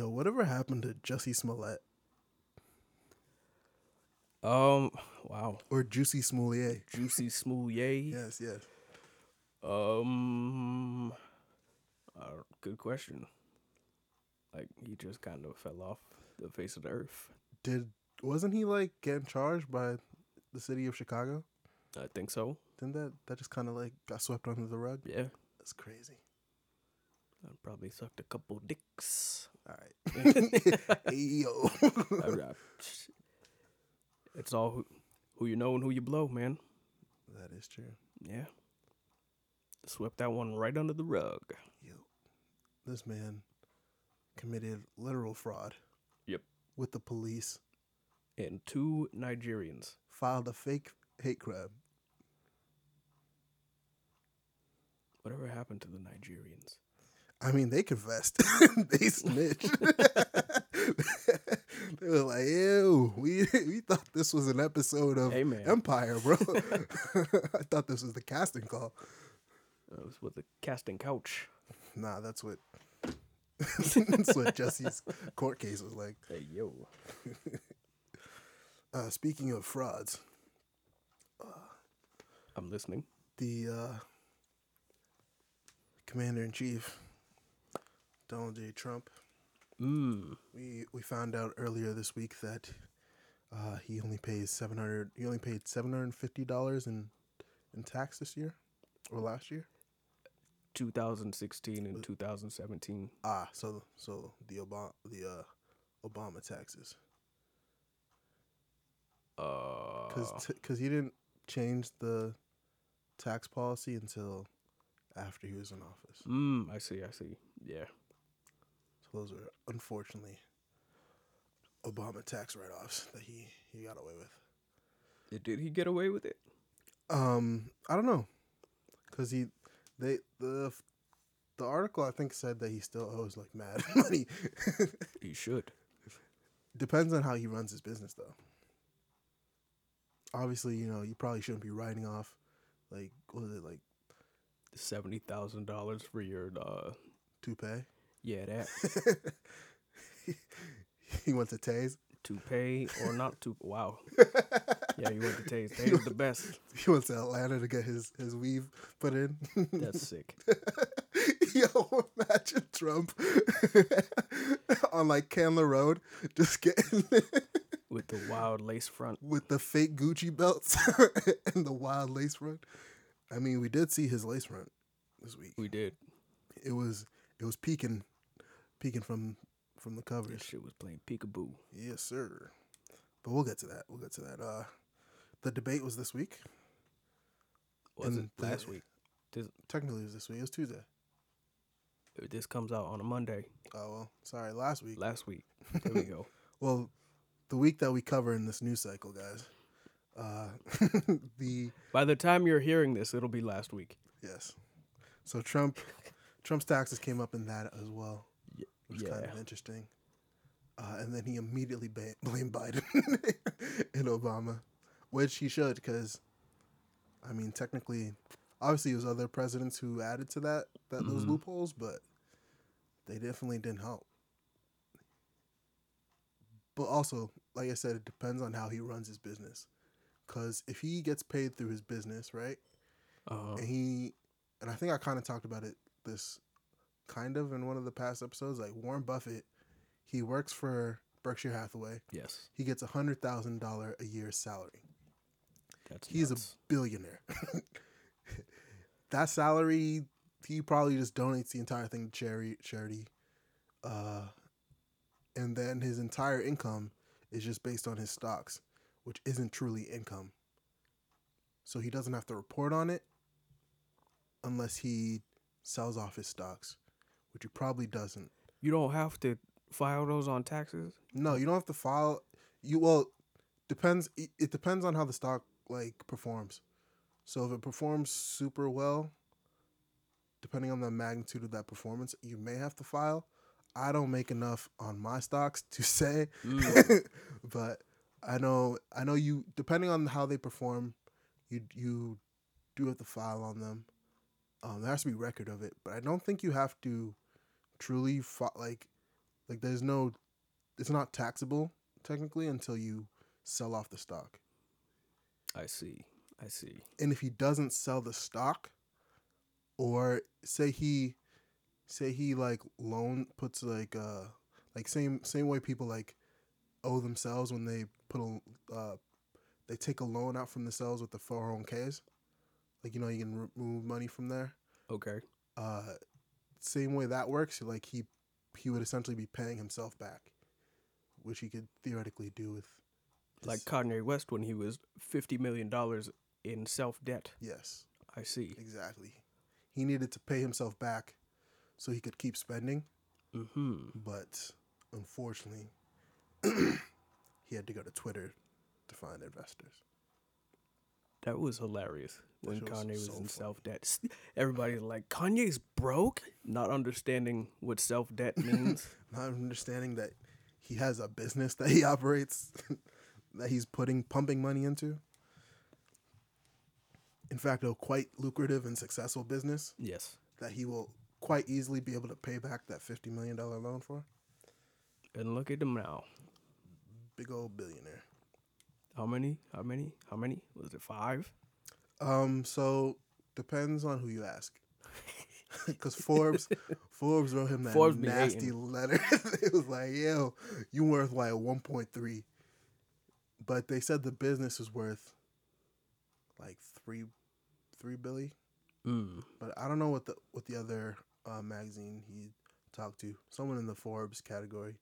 Yo, whatever happened to Jussie Smollett Um. Wow. or Juicy Smollett? Juicy yay. Yes, yes. Um. Uh, good question. Like he just kind of fell off the face of the earth. Did wasn't he like getting charged by the city of Chicago? I think so. Didn't that that just kind of like got swept under the rug? Yeah. That's crazy. I probably sucked a couple dicks. All right. yo. I- I- it's all who, who you know and who you blow, man. that is true. Yeah. Swept that one right under the rug. Yo, this man committed literal fraud. Yep. With the police, And two Nigerians. filed a fake hate crime. Whatever happened to the Nigerians? I mean, they confessed. they snitched. they were like, "Ew, we we thought this was an episode of Hey. Empire, bro. I thought this was the casting call. That was with the casting couch. Nah, that's what that's what Jesse's court case was like. Hey, yo. Uh, speaking of frauds, I'm listening. the uh, commander in chief, Donald J. Trump, Mmm. we we found out earlier this week that uh, he only pays seven hundred. He only paid seven hundred fifty dollars in in tax this year or last year. 2016 and 2017. Ah, so so the Obama the uh, Obama taxes Uh, because because he didn't change the tax policy until after he was in office. mm, I see, I see. Yeah. Those are unfortunately Obama tax write offs that he he got away with. Did he get away with it? Um, I don't know, cause he they the the article I think said that he still owes like mad money. He should. Depends on how he runs his business though. Obviously, you know you probably shouldn't be writing off like what was it like Seventy thousand dollars for your uh toupee. Yeah that he went to Taze. toupee or not to wow yeah you went to taste they the best He went to Atlanta to get his his weave put in. that's sick Yo, imagine Trump on like Candler Road, just getting with the wild lace front with the fake Gucci belts and the wild lace front. I mean, we did see his lace front this week. we did It was it was peeking, peeking from from the this covers. shit was playing peekaboo Yes, sir. But we'll get to that. We'll get to that. Uh, the debate was this week. was it And the- last week this, Technically, it was this week. It was Tuesday. this comes out on a Monday Oh well, sorry. Last week. last week there we go Well, the week that we cover in this news cycle, guys. Uh, the by the time you're hearing this it'll be last week yes. So Trump, Trump's taxes came up in that as well, which is kind of interesting. Uh, and then he immediately ba- blamed Biden and Obama, which he should, because, I mean, technically, obviously, it was other presidents who added to that that those Mhm. loopholes, but they definitely didn't help. But also, like I said, it depends on how he runs his business. Because if he gets paid through his business, right, uh, and he, and I think I kind of talked about it this kind of in one of the past episodes, like Warren Buffett, he works for Berkshire Hathaway. yes He gets a hundred thousand dollar a year salary. that's He's nuts. a billionaire. that salary, he probably just donates the entire thing to charity. Charity, uh, and then his entire income is just based on his stocks, which isn't truly income. So he doesn't have to report on it unless he sells off his stocks, which he probably doesn't. you don't have to file those on taxes No, you don't have to file. You well, depends. It it depends on how the stock like performs. So if it performs super well, depending on the magnitude of that performance, you may have to file. I don't make enough on my stocks to say, Mm. but I know I know you. Depending on how they perform, you you do have to file on them. Um, there has to be record of it, but I don't think you have to truly fi- like Like there's no, it's not taxable technically until you sell off the stock. I see. I see. And if he doesn't sell the stock, or say he, say he like loan puts like uh like same same way people like owe themselves when they put a uh they take a loan out from themselves with the 401ks. Like you know you can remove money from there. Okay. uh same way that works like he he would essentially be paying himself back which he could theoretically do with his- Like Kanye West when he was fifty million dollars in self debt. yes I see. exactly he needed to pay himself back so he could keep spending Mm-hmm. but unfortunately he had to go to twitter to find investors That was hilarious when was Kanye was so in self debt. Everybody's like, Kanye's broke, not understanding what self debt means. not understanding that he has a business that he operates that he's putting pumping money into in fact a quite lucrative and successful business yes. that he will quite easily be able to pay back that $50 million loan for And look at him now. big old billionaire How many? How many? How many? Was it five? Um so depends on who you ask because forbes forbes wrote him that Forbes nasty letter it was like yo you worth like 1.3 but they said the business is worth like three three billion Mm. but i don't know what the what the other uh, magazine he talked to someone in the forbes category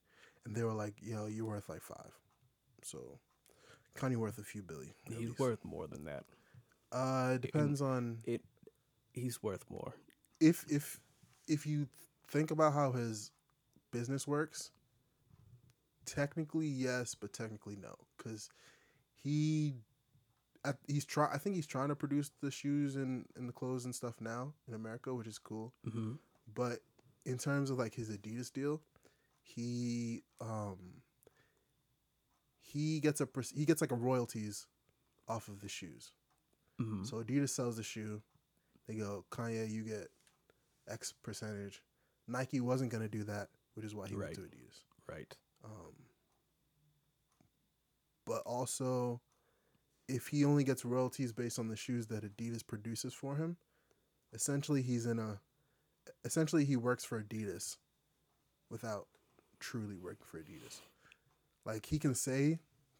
and they were like yo you're worth like five so kanye worth a few billion He's least. worth more than that. Uh it depends on It. He's worth more. if if if you think about how his business works, technically yes, but technically no, because he at, he's try. I think he's trying to produce the shoes and, and the clothes and stuff now in America, which is cool. Mm-hmm. But in terms of like his Adidas deal, he um he gets a he gets like a royalties off of the shoes. Mm-hmm. So Adidas sells the shoe. They go, Kanye, you get X percentage. Nike wasn't gonna do that, which is why he went to Adidas. right. Um, but also, if he only gets royalties based on the shoes that Adidas produces for him, essentially he's in a, essentially he works for Adidas, without truly working for Adidas. Like he can say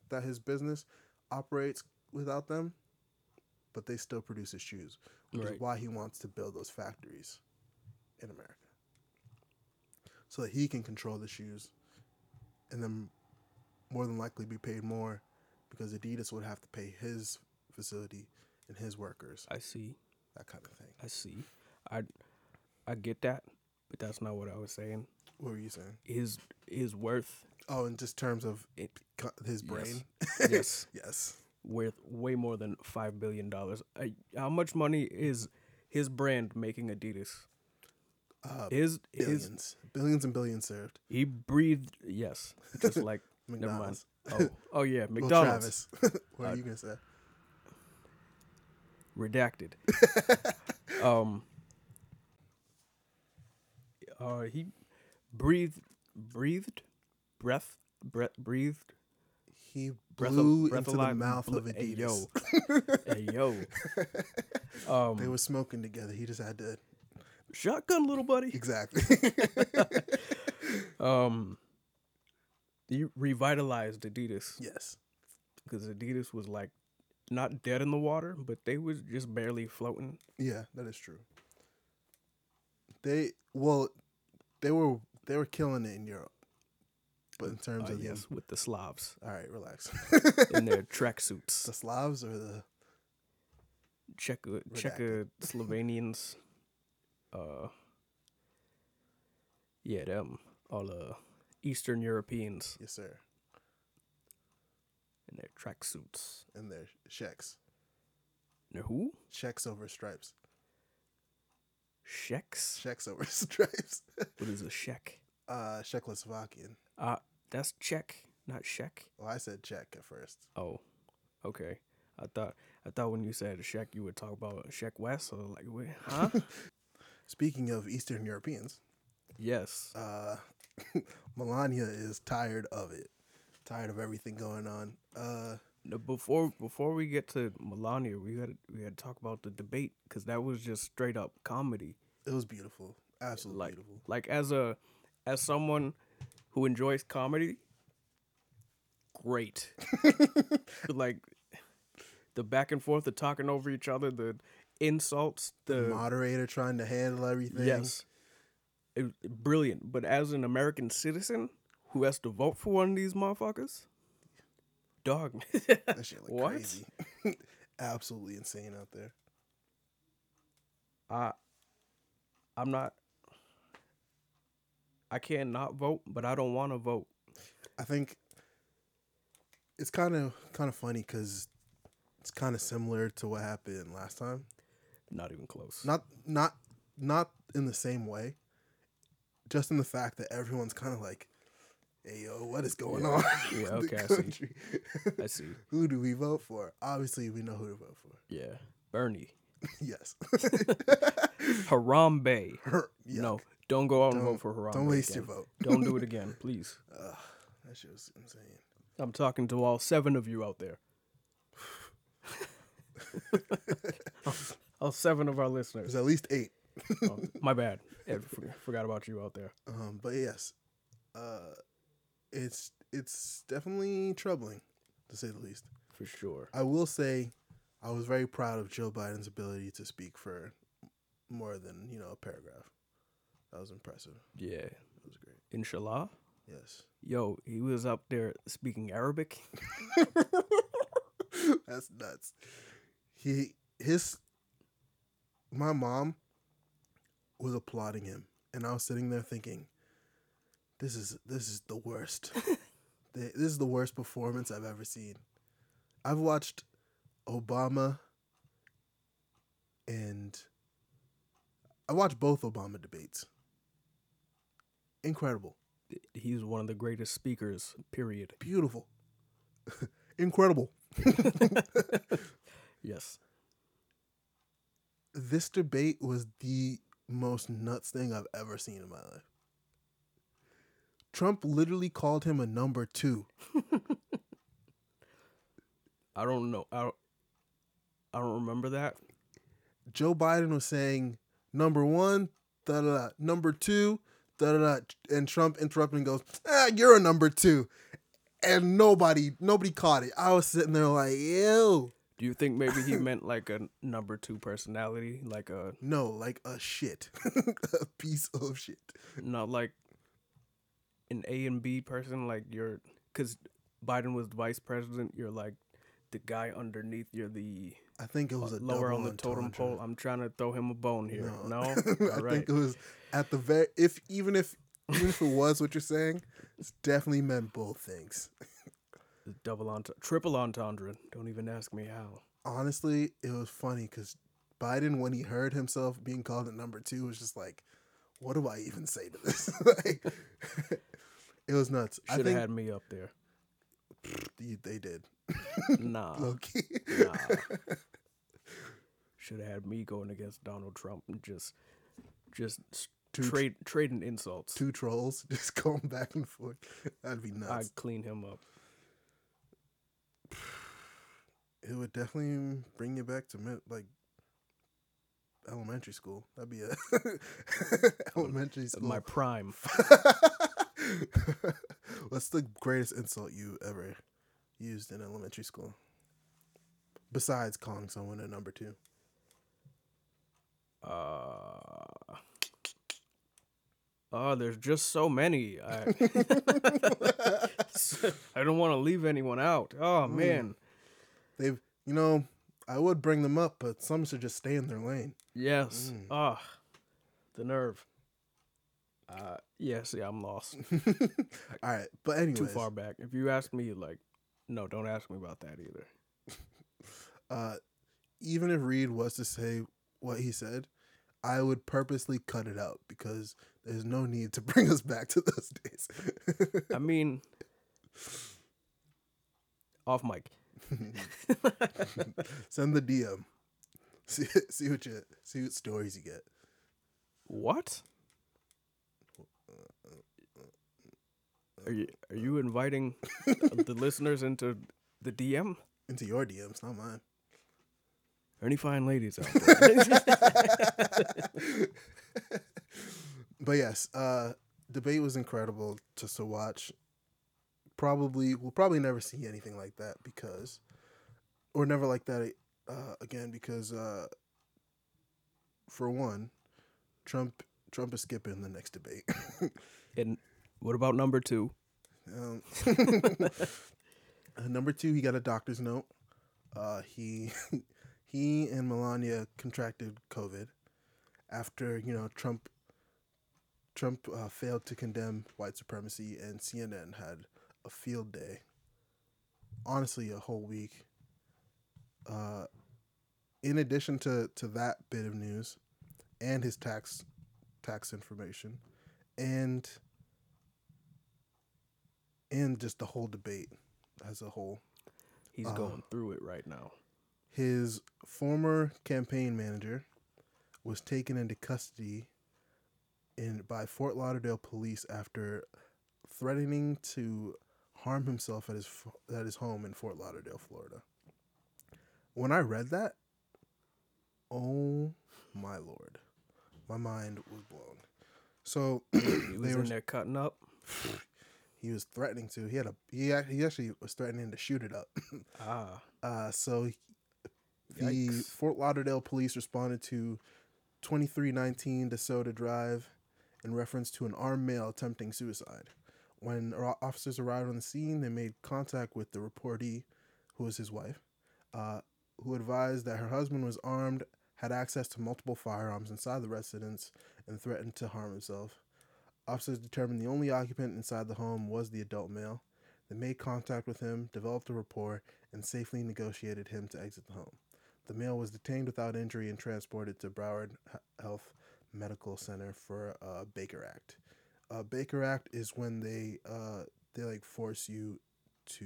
that his business operates without them, but they still produce his shoes, which Right. is why he wants to build those factories in America, so that he can control the shoes, and then more than likely be paid more, because Adidas would have to pay his facility and his workers, I see. that kind of thing. I see. I. I get that, but that's not what I was saying. What were you saying? His his worth. Oh, in just terms of It his Yes. brain. yes. yes. Worth way more than five billion dollars. How much money is his brand making Adidas? Uh, His his billions, billions and billions served. he breathed yes, just like never mind. McDonald's. Oh oh yeah, Well, McDonald's Travis. what are Uh, you gonna say? redacted. um. Uh, he breathed breathed breath breath breathed He blew breath into the mouth of Hey, Adidas. yo, hey yo. Um, They were smoking together. He just had to shotgun, little buddy. exactly. Um, he revitalized Adidas yes. because Adidas was like not dead in the water, but they was just barely floating. Yeah, that is true. They well, they were they were killing it in Europe, but in terms Uh, of yes, with the Slavs all right, relax. in their tracksuits, the Slavs or the Czech Czechoslovenians. Uh, yeah, them all uh Eastern Europeans yes sir, in their tracksuits. and their Czechs, Now who? Czechs over stripes, Czechs. Czechs over stripes. What is a Czech? uh, Czechoslovakian. Uh, that's Czech, not Czech. Well, I said Czech at first. Oh, okay. I thought I thought when you said Czech, you would talk about Czech West. So like, wait, huh? Speaking of Eastern Europeans, yes. uh, Melania is tired of it, tired of everything going on. Uh, before before we get to Melania, we got we had to talk about the debate because that was just straight up comedy. it was beautiful, absolutely Like beautiful. like as a as someone who enjoys comedy, great. like the back and forth, the talking over each other, the insults, the Moderator trying to handle everything. yes, it, brilliant. But as an American citizen who has to vote for one of these motherfuckers, dog, that shit like What? crazy. absolutely insane out there. I I'm not I can't not vote, but I don't want to vote. I think it's kind of kind of funny because it's kind of similar to what happened last time. Not even close. Not not not in the same way. Just in the fact that everyone's kind of like, "Hey yo, what is going Yeah. on?" Yeah, in the okay, I see. country?" I see. who do we vote for? Obviously, we know who to vote for. Yeah. Bernie. yes. Harambe. Her- No, yuck. Don't go out and Don't- vote for Harambe. Don't waste your vote. don't do it again, please. Ugh, that shit was insane. I'm talking to all seven of you out there. all seven of our listeners. There's at least eight. Oh, my bad. For- forgot about you out there. Um, but yes, uh, it's it's definitely troubling, to say the least. For sure. I will say, I was very proud of Joe Biden's ability to speak for more than you know a paragraph. That was impressive. Yeah. That was great. Inshallah. Yes, Yo, he was up there speaking Arabic. that's nuts. He his my mom was applauding him, and I was sitting there thinking, "This is this is the worst. This is the worst performance I've ever seen." I've watched Obama and I watched both Obama debates. Incredible, He's one of the greatest speakers, period. beautiful, incredible. Yes. this debate was the most nuts thing I've ever seen in my life. Trump literally called him a number two. I don't know. I don't, I don't remember that. Joe Biden was saying number one, da da da, number two, da da da, and Trump interrupted and goes, "Ah, you're a number two. and nobody nobody caught it. I was sitting there like, ew, Do you think maybe he meant like a number two personality, like a no, like a shit, a piece of shit. not like an A and B person, like you're because Biden was vice president. You're like the guy underneath. You're the I think it was a lower on the totem entendre. pole. I'm trying to throw him a bone here. No, I all right. think it was at the very if even if even if it was what you're saying, it's definitely meant both things. Double entendre, triple entendre. Don't even ask me how. Honestly, it was funny because Biden, when he heard himself being called at number two, was just like, "What do I even say to this?" like, it was nuts. Should have had me up there. they, they did. Nah, Low key. nah. Should have had me going against Donald Trump and just, just Two- trade trading insults. Two trolls just going back and forth. That'd be nuts. I'd clean him up. it would definitely bring you back to mid, like elementary school. That'd be a elementary school. My prime. What's the greatest insult you ever used in elementary school? Besides calling someone a number two. Uh, oh, there's just so many. I, I don't want to leave anyone out. Oh Mm. man, They've, you know, I would bring them up, but some should just stay in their lane. yes. Mm. Ah, the nerve. Uh, yes, yeah, I'm lost. All right, but anyway, Too far back. If you ask me, like, no, don't ask me about that either. uh, even if Reed was to say what he said, I would purposely cut it out because there's no need to bring us back to those days. I mean, off mic. Send the DM. See, see what you see what stories you get. What? Are you are you inviting the listeners into the DM? Into your DMs, not mine. Any fine ladies out there? But yes, uh, debate was incredible just to watch. Probably we'll probably never see anything like that because, or never like that uh, again because, uh, for one, Trump Trump is skipping the next debate. and what about number two? Um, uh, number two, he got a doctor's note. Uh, he he and Melania contracted COVID after you know Trump Trump uh, failed to condemn white supremacy, and CNN had a field day. Honestly, a whole week. Uh, in addition to to that bit of news, and his tax tax information, and and just the whole debate as a whole. He's Uh, going through it right now. His former campaign manager was taken into custody in by Fort Lauderdale police after threatening to harm himself at his at his home in Fort Lauderdale, Florida. When I read that, oh my lord, my mind was blown. So He they was were in there cutting up. he was threatening to. He had a he he actually was threatening to shoot it up. Ah, Uh, so he- the Yikes. Fort Lauderdale police responded to 2319 DeSoto Drive in reference to an armed male attempting suicide. When officers arrived on the scene, they made contact with the reportee, who was his wife, uh, who advised that her husband was armed, had access to multiple firearms inside the residence, and threatened to harm himself. Officers determined the only occupant inside the home was the adult male. They made contact with him, developed a rapport, and safely negotiated him to exit the home. The male was detained without injury and transported to Broward Health Medical Center for uh, Baker Act. Uh, Baker Act is when they uh, they like force you to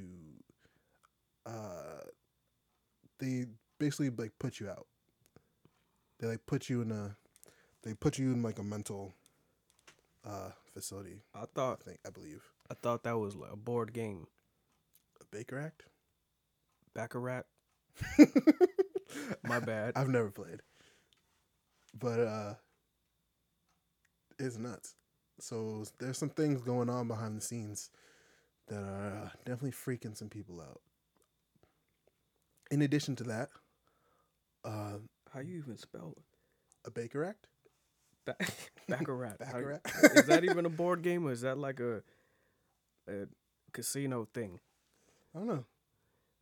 uh, they basically like put you out. They like put you in a they put you in like a mental uh, facility. I I thought think I believe I thought that was like a board game. a Baker Act. Baccarat. My bad. I've never played. But uh it's nuts. So there's some things going on behind the scenes that are uh, definitely freaking some people out. In addition to that, uh, How you even spell a Baker Act. ba- Baccarat? How- Baccarat. is that even a board game or is that like a a casino thing? I don't know.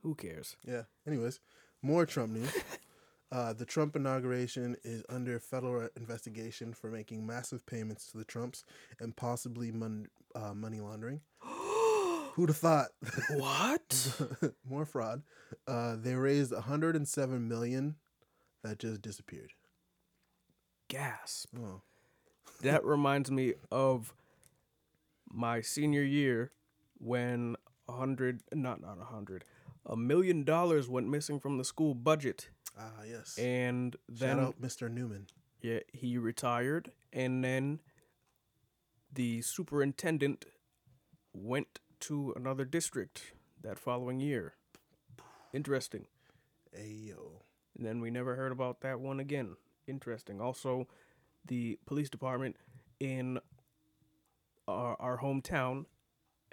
Who cares? Yeah. Anyways, more Trump news. Uh, the Trump inauguration is under federal investigation for making massive payments to the Trumps and possibly mon- uh, money laundering. Who'd have thought? what? more fraud. Uh, they raised 107 million that just disappeared. Gasp. Oh, That reminds me of my senior year when a hundred, not not a hundred, a million dollars went missing from the school budget, ah, yes. and then Shout out Mr. Newman. yeah, he retired, and then the superintendent went to another district that following year. Interesting. Ayo. And then we never heard about that one again. Interesting. Also, the police department in our, our hometown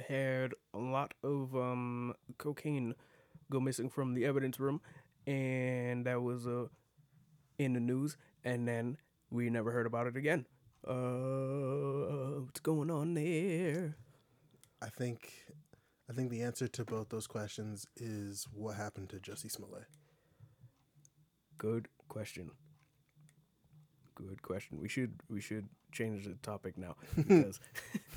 had a lot of um, cocaine go missing from the evidence room, and that was uh, in the news. And then we never heard about it again. Uh, what's going on there? I think, I think the answer to both those questions is what happened to Jesse Smollett. Good question. Good question. We should we should change the topic now because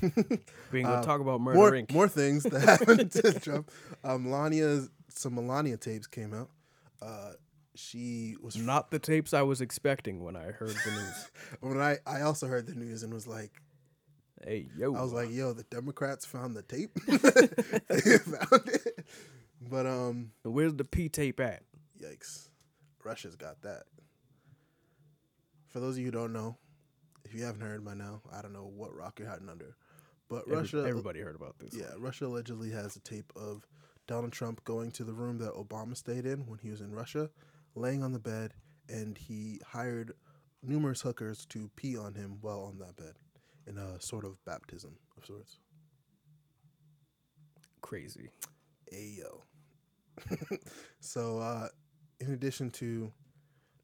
being able Uh, to talk about Murder more, Inc. more things that happened to Trump. Uh, Melania, some Melania tapes came out. Uh, she was Not the tapes I was expecting when I heard the news. when I I also heard the news and was like, hey yo, I was like, yo, the Democrats found the tape. they found it. But um, where's the P tape at? yikes, Russia's got that. For those of you who don't know, if you haven't heard by now, I don't know what rock you're hiding under. But Every- Russia, everybody heard about this. yeah, Russia allegedly has a tape of Donald Trump going to the room that Obama stayed in when he was in Russia, laying on the bed, and he hired numerous hookers to pee on him while on that bed, in a sort of baptism of sorts. Crazy. Ayo. so, uh, in addition to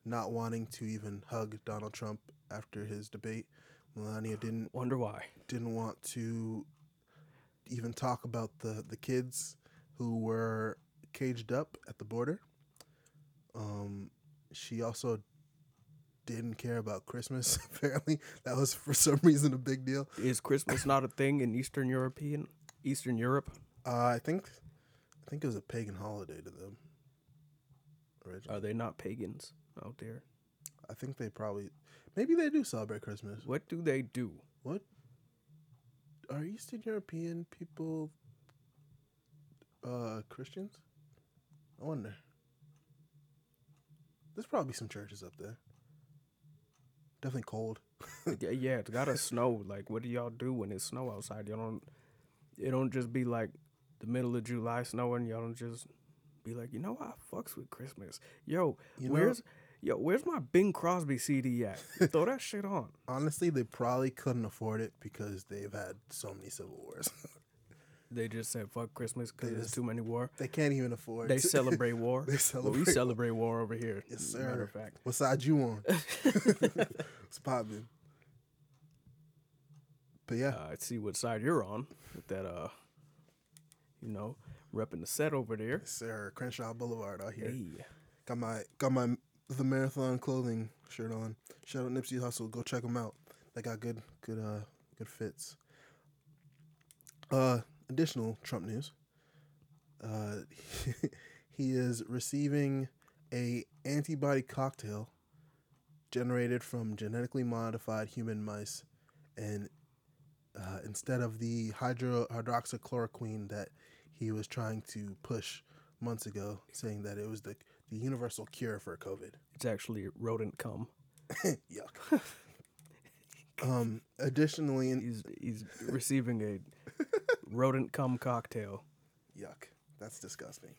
not wanting to even hug Donald Trump after his debate, Melania didn't Wonder why. didn't want to even talk about the the kids who were caged up at the border. Um, she also didn't care about Christmas. Apparently, that was for some reason a big deal. Is Christmas not a thing in Eastern European Eastern Europe? Uh, I think, I think it was a pagan holiday to them. Originally. Are they not pagans out there? I think they probably, maybe they do celebrate Christmas. What do they do? What are Eastern European people uh Christians? I wonder. There's probably some churches up there. Definitely cold. yeah, yeah, it's gotta snow. Like, what do y'all do when it's snow outside? Y'all don't. It don't just be like the middle of July snowing. Y'all don't just be like, you know, what? I fucks with Christmas. Yo, You know- where's yo, where's my Bing Crosby CD at? Throw that shit on. Honestly, they probably couldn't afford it because they've had so many civil wars. They just said fuck Christmas because there's too many war. they can't even afford. They celebrate war. They Well, celebrate we celebrate war over here. Yes, sir. Matter of fact. What side you on? it's popping. But yeah, Uh, I see what side you're on with that. Uh, you know, repping the set over there. yes, sir. Crenshaw Boulevard out here. Hey, Got my got my the marathon clothing shirt on. Shout out Nipsey Hussle. Go check them out. They got good good uh good fits. Uh, additional Trump news. Uh, he is receiving a antibody cocktail generated from genetically modified human mice, and uh, instead of the hydro hydroxychloroquine that he was trying to push months ago, saying that it was the the universal cure for COVID. it's actually rodent cum. Yuck. um. Additionally, in, He's he's receiving a rodent cum cocktail. yuck. That's disgusting.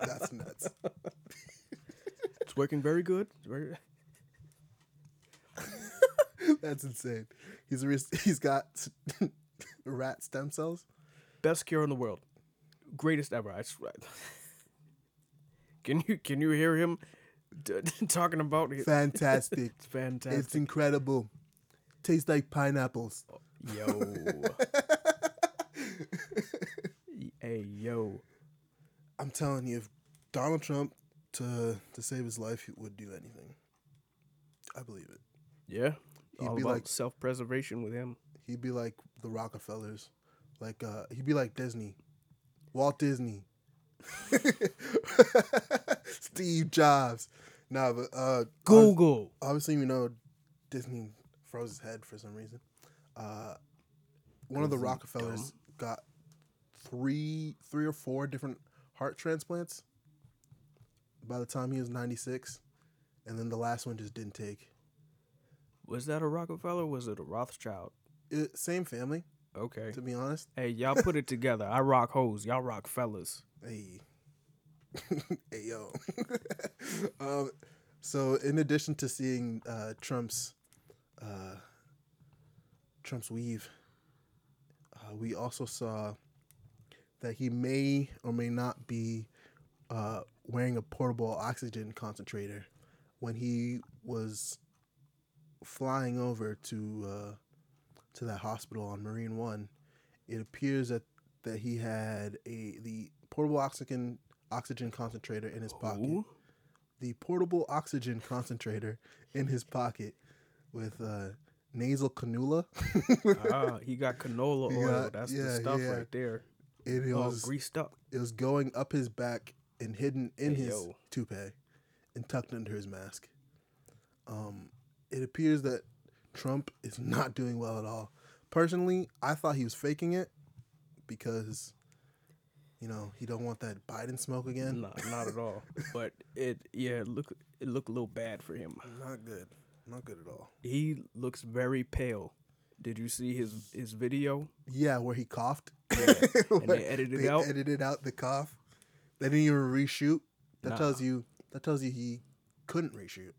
That's nuts. It's working very good. Very, That's insane. He's re- he's got rat stem cells. best cure in the world, greatest ever. I swear. Can you can you hear him d- talking about it? Fantastic. It's fantastic. it's incredible. Tastes like pineapples. Yo. hey yo. I'm telling you, if Donald Trump to to save his life, he would do anything. I believe it. Yeah. He'd All be about like- self preservation with him. He'd be like the Rockefellers, like uh, he'd be like Disney, Walt Disney, Steve Jobs. Nah, but uh, Google. obviously we know Disney froze his head for some reason. Uh, one of the Rockefellers got three, three or four different heart transplants by the time he was ninety six, and then the last one just didn't take. Was that a Rockefeller? Was it a Rothschild? It, same family, Okay. to be honest. Hey, y'all put it together. I rock hoes. Y'all rock fellas. Hey, hey yo. um, so in addition to seeing uh, Trump's uh, Trump's weave, uh, we also saw that he may or may not be uh, wearing a portable oxygen concentrator when he was flying over to uh, to that hospital on Marine One. It appears that that he had a the portable oxygen oxygen concentrator in his pocket. Who? The portable oxygen concentrator in his pocket with uh, nasal cannula. ah, he got canola oil. That's yeah, the stuff yeah. right there. and it All was greased up. it was going up his back and hidden in Hey, his yo. toupee and tucked under his mask. Um, it appears that Trump is not doing well at all. Personally, I thought he was faking it because, you know, he don't want that Biden smoke again. Not, not at all. But it, yeah, it look, it looked a little bad for him. Not good. Not good at all. He looks very pale. Did you see his his video? Yeah, where he coughed. And they edited they out. edited out the cough. They didn't even reshoot. That Nah. tells you that tells you he couldn't reshoot.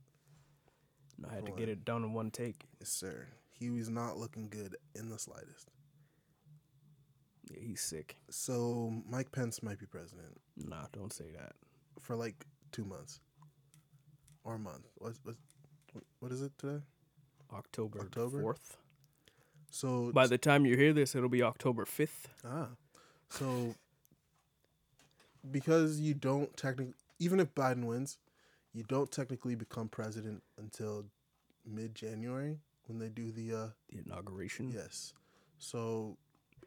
I had to get it done in one take. Yes, sir. He was not looking good in the slightest. Yeah, he's sick. So Mike Pence might be president Nah, don't say that. for like two months or a month. What's, what's, what is it today? October October? fourth. So By the time you hear this, it'll be October fifth. Ah, so because you don't technically, even if Biden wins, you don't technically become president until mid January when they do the uh The inauguration. yes. So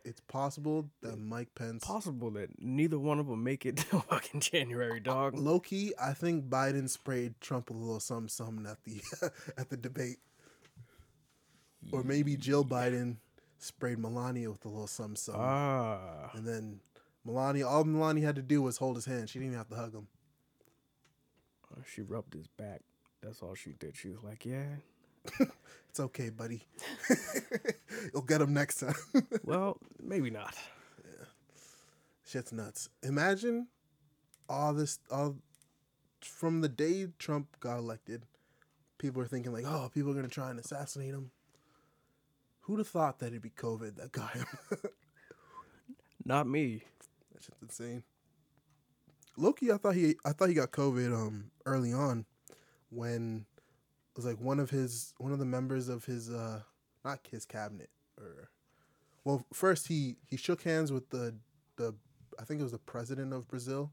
it's possible that Mike Pence, Possible that neither one of them make it till fucking January, dog. low key, I think Biden sprayed Trump a little something something at the at the debate, or maybe Jill Biden sprayed Melania with a little something something. Ah, And then Melania, all Melania had to do was hold his hand. She didn't even have to hug him. she rubbed his back. That's all she did. She was like, "Yeah, It's okay, buddy. You'll get him next time. well, maybe not." Yeah. Shit's nuts. Imagine all this, all from the day Trump got elected, people are thinking like, oh, people are gonna try and assassinate him. Who'd have thought that it'd be COVID that got him? Not me. that shit's insane. Loki, I thought he, I thought he got COVID um early on, when was like one of his, one of the members of his, uh not his cabinet or, well, first he he shook hands with the the, I think it was the president of Brazil,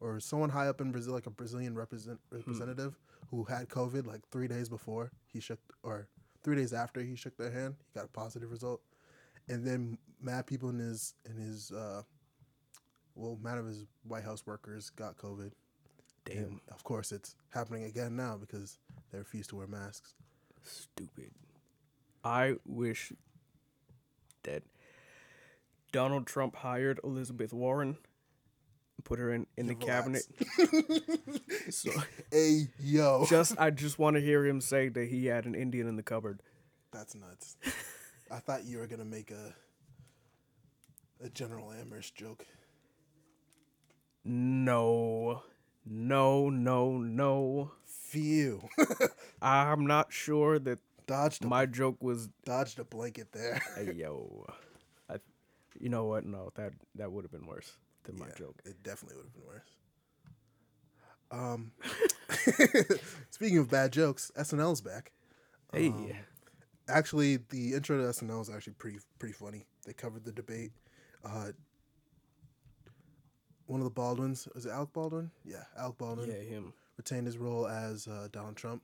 or someone high up in Brazil, like a Brazilian represent representative who had COVID like three days before he shook, or three days after he shook their hand, he got a positive result, and then mad people in his in his uh well, mad of his White House workers got COVID. Damn, And of course, it's happening again now because they refuse to wear masks. stupid. I wish that Donald Trump hired Elizabeth Warren, and put her in in the cabinet. So hey, yo. just I just want to hear him say that he had an Indian in the cupboard. That's nuts. I thought you were going to make a a General Amherst joke. No, no, no, no. Phew. I'm not sure that dodged, a, my joke was. dodged a blanket there. Hey, yo, I. You know what? No, that that would have been worse than my Yeah, joke. It definitely would have been worse. Um, speaking of bad jokes, SNL's back. Hey, Um, actually the intro to SNL is actually pretty pretty funny. They covered the debate. Uh, one of the Baldwins was it Alec Baldwin? Yeah, Alec Baldwin yeah, him. retained his role as uh, Donald Trump.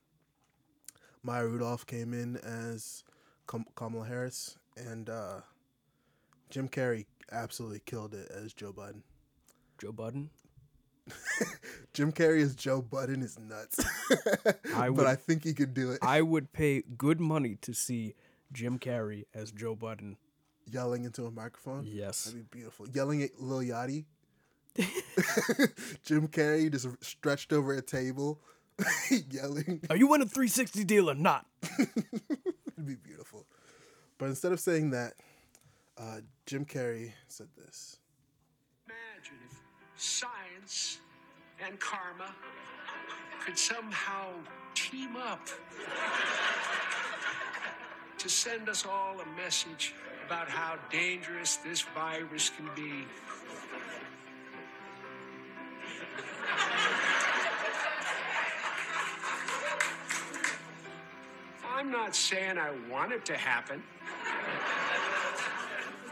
Maya Rudolph came in as Kam- Kamala Harris, and uh, Jim Carrey absolutely killed it as Joe Biden. Joe Biden. Jim Carrey as Joe Budden is nuts, I but would- I think he could do it. I would pay good money to see Jim Carrey as Joe Budden. Yelling into a microphone. Yes. That'd be beautiful. Yelling at Lil Yachty. Jim Carrey just stretched over a table, yelling. Are you in a 360 deal or not? It'd be beautiful. But instead of saying that, uh, Jim Carrey said this. Imagine if science and karma could somehow team up to send us all a message about how dangerous this virus can be. I'm not saying I want it to happen.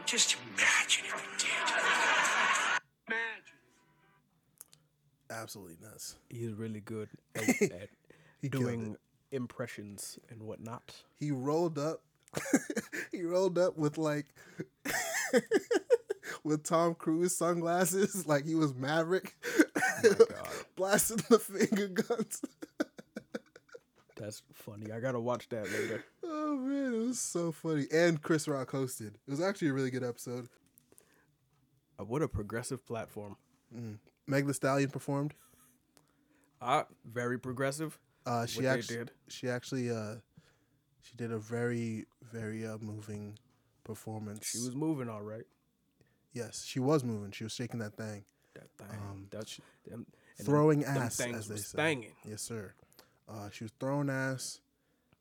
Just imagine if it did. Imagine. Absolutely nuts. He's really good at, at doing impressions and whatnot. He rolled up. he rolled up with like with Tom Cruise sunglasses, like he was Maverick, God. blasting the finger guns. That's funny. I gotta watch that later. Oh man, it was so funny. And Chris Rock hosted. It was actually a really good episode. Uh, what a progressive platform. Meg The Stallion performed. Ah, very progressive. Uh, she actually, did. she actually, uh, she did a very very uh, moving performance. She was moving all right. yes, she was moving. She was shaking that thing, That thing. Um, That's them, throwing them, ass, them as they say. banging. Yes, sir. Uh, she was throwing ass.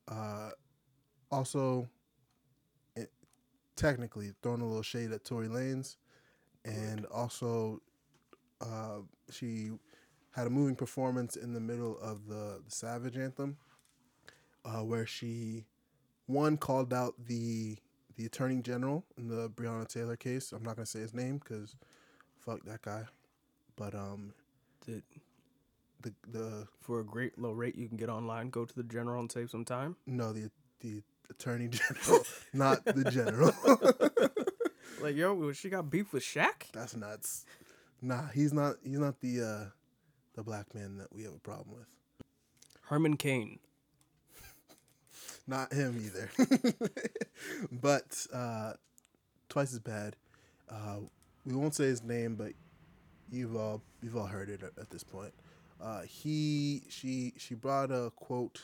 Uh, also, it, technically throwing a little shade at Tory Lanez, and also, uh, she had a moving performance in the middle of the, the Savage anthem, uh, where she one called out the the attorney general in the Breonna Taylor case. I'm not gonna say his name because fuck that guy, but um The, the the for a great low rate, you can get online, go to the general, and save some time. No, the the attorney general, not the general. Like, yo, she got beef with Shaq? That's nuts. Nah, he's not. He's not the uh, the black man that we have a problem with. Herman Cain. Not him either. but uh, twice as bad. Uh, we won't say his name, but you've all you've all heard it at, at this point. Uh, he she she brought a quote.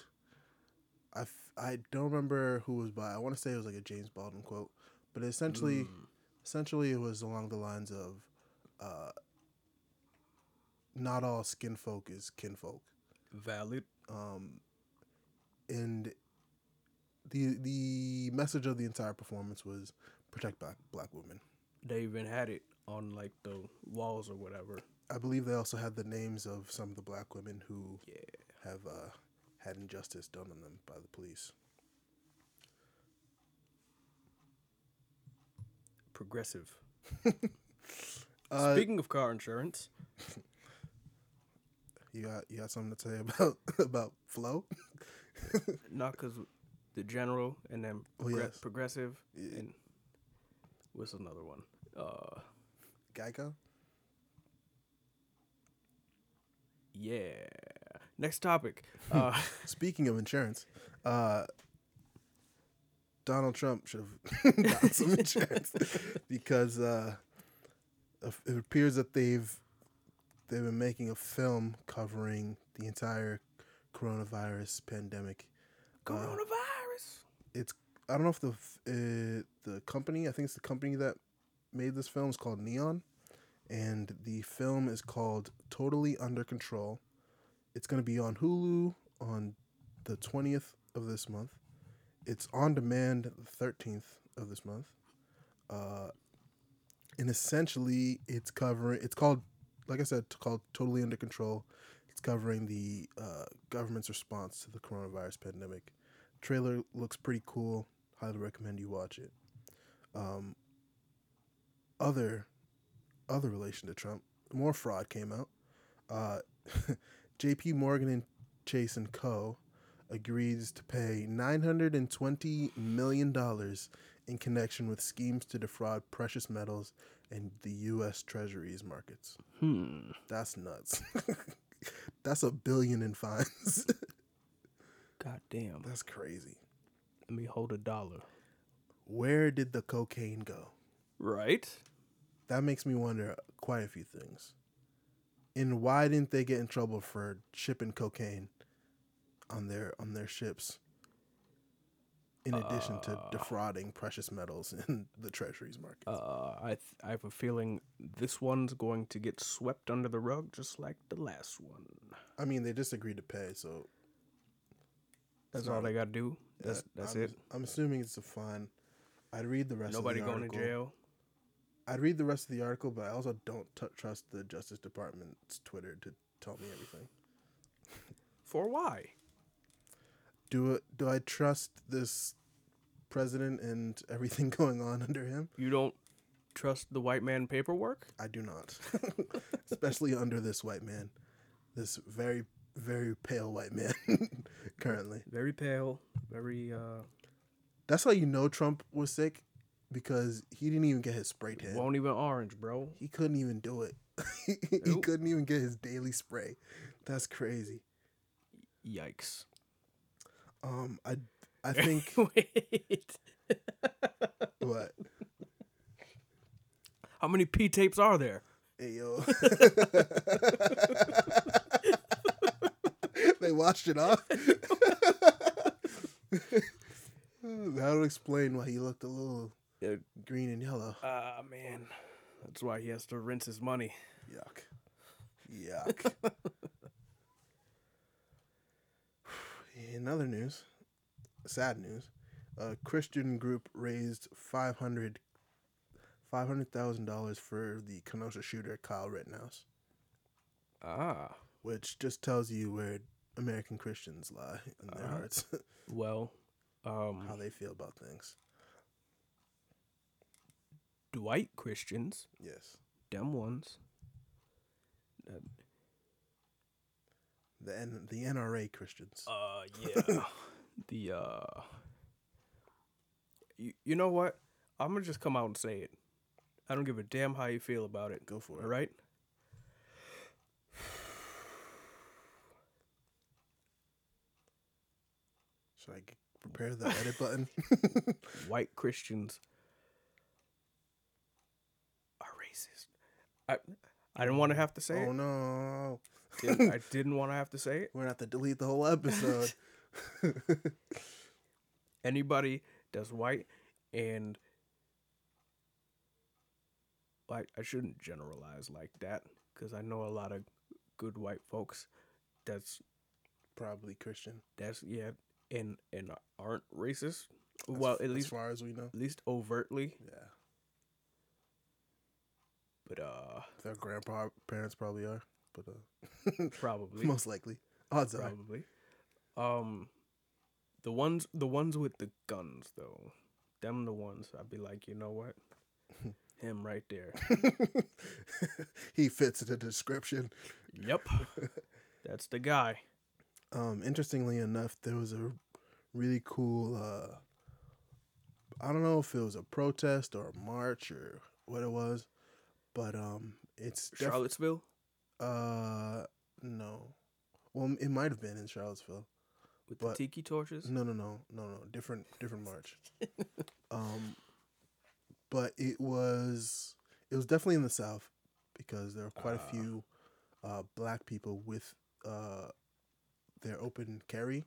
I, f- I don't remember who was by. I want to say it was like a James Baldwin quote, but essentially essentially it was along the lines of uh, not all skin folk is kinfolk Valid. um, and the the message of the entire performance was protect black black women. They even had it on like the walls or whatever. I believe they also had the names of some of the black women who Yeah. have uh, had injustice done on them by the police. Progressive. Uh, Speaking of car insurance, you got you got something to say about about Flo? not because the general and then Oh, yes. progressive and what's another one? Uh, Geico. yeah. Next topic. Uh, Speaking of insurance, uh, Donald Trump should have gotten some insurance because uh, it appears that they've they've been making a film covering the entire coronavirus pandemic. Uh, coronavirus. it's I don't know if the uh, the company I think it's the company that made this film is called Neon, and the film is called Totally Under Control. It's going to be on Hulu on the twentieth of this month. It's on demand the thirteenth of this month. Uh, and essentially, it's covering. It's called, like I said, called Totally Under Control. It's covering the uh, government's response to the coronavirus pandemic trailer looks pretty cool. Highly recommend you watch it. Um, other other relation to Trump, more fraud came out. Uh, J.P. Morgan and Chase and Co. agrees to pay nine hundred and twenty million dollars in connection with schemes to defraud precious metals and the U.S. Treasuries markets. Hmm. That's nuts. That's a billion in fines. God damn. That's crazy. Let me hold a dollar. Where did the cocaine go? Right? That makes me wonder quite a few things. And why didn't they get in trouble for shipping cocaine on their on their ships? In addition to defrauding precious metals in the treasuries market. Uh, I th- I have a feeling this one's going to get swept under the rug just like the last one. I mean, they just agreed to pay, so That's all they gotta do. That's uh, that's I'm, it. I'm assuming it's a fine. I'd read the rest. Nobody of the going article. to jail. I'd read the rest of the article, but I also don't t- trust the Justice Department's Twitter to tell me everything. For why? Do? Do I trust this president and everything going on under him? You don't trust the white man paperwork? I do not, especially under this white man, this very very pale white man currently. Very pale. Very uh. That's how you know Trump was sick because he didn't even get his spray tan. Won't even orange, bro. He couldn't even do it. he Nope. couldn't even get his daily spray. That's crazy. Yikes. Um, I I think Wait. what? How many P tapes are there? Hey yo. they washed it off. that'll explain why he looked a little Yeah. green and yellow. Ah man, that's why he has to rinse his money. Yuck. Yuck. In other news, sad news, a Christian group raised five hundred five hundred thousand dollars for the Kenosha shooter Kyle Rittenhouse, Ah, which just tells you where American Christians lie in their Uh-huh. hearts, well, um, how they feel about things. Dwight Christians, Yes, them ones. That, the N- the NRA Christians. uh, yeah, the uh, you, you know what? I'm gonna just come out and say it. I don't give a damn how you feel about it. Go for it. All right. Should I prepare the edit button? White Christians are racist. I I didn't want to have to say oh it. no, Didn't, I didn't want to have to say it. we're gonna have to delete the whole episode. Anybody that's white and like I shouldn't generalize like that because I know a lot of good white folks that's Probably Christian. that's yeah and and aren't racist. As well, at least as far as we know. at least overtly, Yeah, but uh their grandpa parents probably are, but uh, probably most likely odds are. probably. Um, the ones the ones with the guns though, them the ones I'd be like, you know what, him right there. he fits the description. yep, that's the guy. Um, interestingly enough, there was a really cool. Uh, I don't know if it was a protest or a march or what it was, but um, it's def- Charlottesville. Uh, no. Well, it might have been in Charlottesville. with the tiki torches. No, no, no, no, no. Different, different march. um, but it was it was definitely in the South because there were quite a Ah. few uh, black people with uh, their open carry.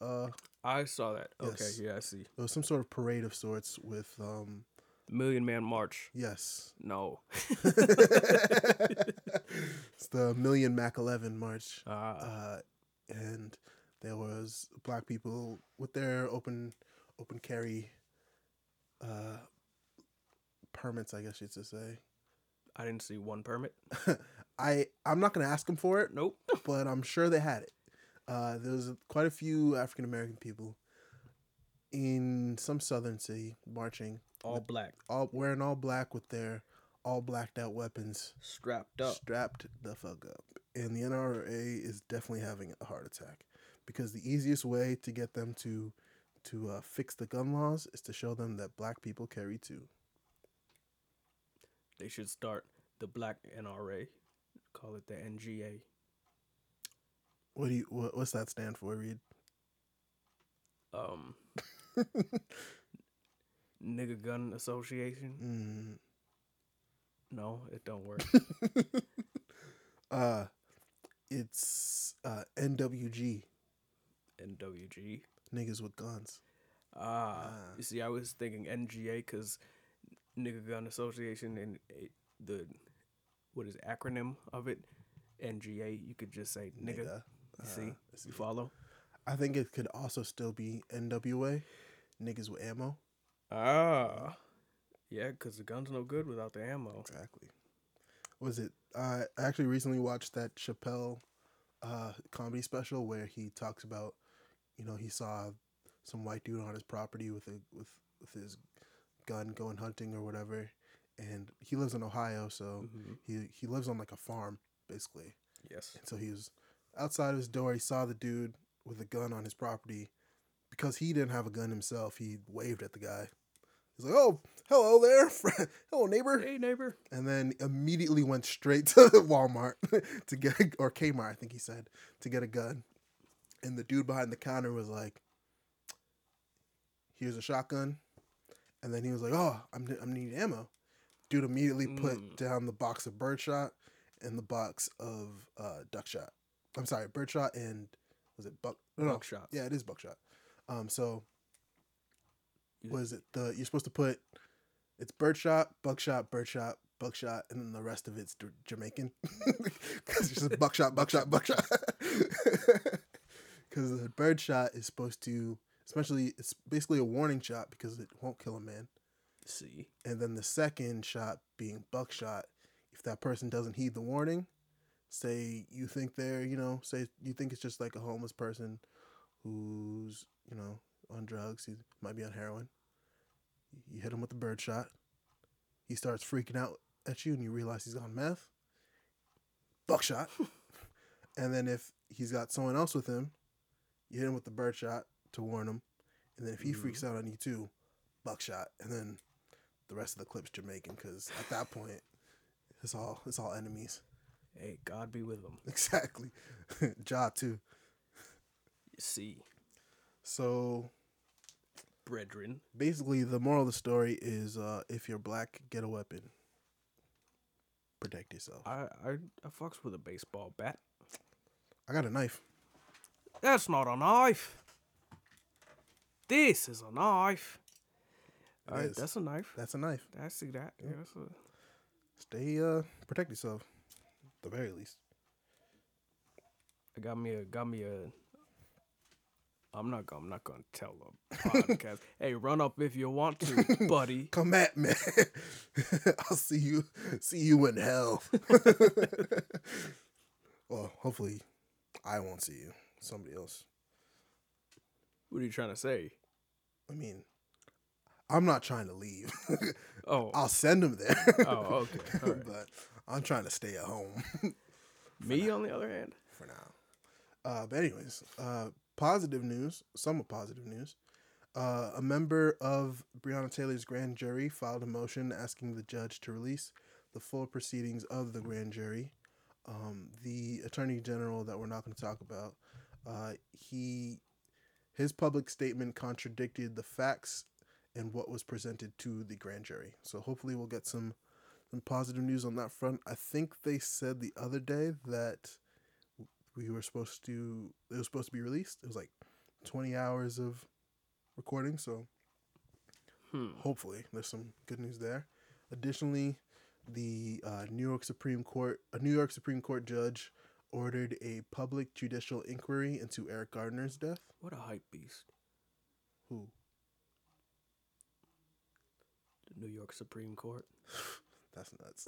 Uh, I saw that. Okay, yeah, I see. there was some sort of parade of sorts with um, Million Man March. yes, No. it's the Million Mac Eleven March. Ah, uh, and there was black people with their open open carry uh, permits, I guess you should say. I didn't see one permit. I I'm not gonna ask them for it, Nope. but I'm sure they had it. Uh, there was quite a few African American people in some southern city marching, All black, all wearing all black with their all blacked out weapons, strapped up. strapped the fuck up. And the NRA is definitely having a heart attack because the easiest way to get them to to uh, fix the gun laws is to show them that black people carry too. They should start the Black NRA. Call it the NGA. What do you what, what's that stand for, Reed? Um, Nigga Gun Association. Mm, No, it don't work. uh, it's uh, NWG, NWG. niggas with guns. Ah, Ah. you see, I was thinking NGA because Nigga Gun Association and eh, the what is acronym of it? NGA. You could just say nigga. Nigga. You see, Uh, see. you follow? I think it could also still be NWA, niggas with ammo. Ah, yeah, because the gun's no good without the ammo. Exactly. Was it? I actually recently watched that Chappelle uh, comedy special where he talks about, you know, he saw some white dude on his property with a with with his gun going hunting or whatever, and he lives in Ohio, so hmm he he lives on like a farm basically, Yes. and so he was outside of his door. He saw the dude with a gun on his property. Because he didn't have a gun himself, he waved at the guy. He's like, "Oh, hello there, friend. hello neighbor." Hey neighbor. and then immediately went straight to Walmart to get or Kmart, I think he said, to get a gun. And the dude behind the counter was like, "Here's a shotgun," and then he was like, "Oh, I'm I'm needing ammo." Dude immediately put Mm. down the box of birdshot and the box of uh, duckshot. I'm sorry, birdshot and was it buck? No, no, Buckshot. yeah, it is buckshot. Um, so was it the you're supposed to put it's birdshot, buckshot, birdshot, buckshot, and then the rest of it's J- Jamaican because it's just buckshot, buckshot, buckshot. Because the birdshot is supposed to, especially it's basically a warning shot because it won't kill a man. See, And then the second shot being buckshot, if that person doesn't heed the warning, say you think they're, you know, say you think it's just like a homeless person who's, you know, on drugs, he might be on heroin. You hit him with the bird shot. He starts freaking out at you and you realize he's on meth. Buckshot. and then if he's got someone else with him, you hit him with the bird shot to warn him. And then if he freaks mm-hmm. out on you too, buckshot. And then the rest of the clip's Jamaican because at that point, it's all it's all enemies. hey, God be with them. Exactly. Ja too. You see, So brethren. basically, the moral of the story is: uh, if you're black, get a weapon. Protect yourself. I I I fucks with a baseball bat. I got a knife. That's not a knife. This is a knife. It All right, is. that's a knife. That's a knife. I see that. Yeah, that's a, Stay. Uh, protect yourself. At the very least. I got me a got me a. I'm not gonna I'm not gonna tell a podcast. hey, run up if you want to, buddy. Come at me. I'll see you. See you in hell. well, hopefully, I won't see you. Somebody else. What are you trying to say? I mean, I'm not trying to leave. Oh, I'll send them there. oh, okay. Right. but I'm trying to stay at home Me, on the other hand, for now. Uh, but anyways, uh, positive news, somewhat positive news. Uh, a member of Breonna Taylor's grand jury filed a motion asking the judge to release the full proceedings of the grand jury. Um, the attorney general that we're not going to talk about, uh, he his public statement contradicted the facts and what was presented to the grand jury. So hopefully we'll get some some positive news on that front. I think they said the other day that we were supposed to it was supposed to be released. It was like 20 hours of recording, so Hmm. hopefully there's some good news there. Additionally, the uh, New York Supreme Court, a New York Supreme Court judge ordered a public judicial inquiry into Eric Gardner's death. what a hype beast. Who? The New York Supreme Court. That's nuts.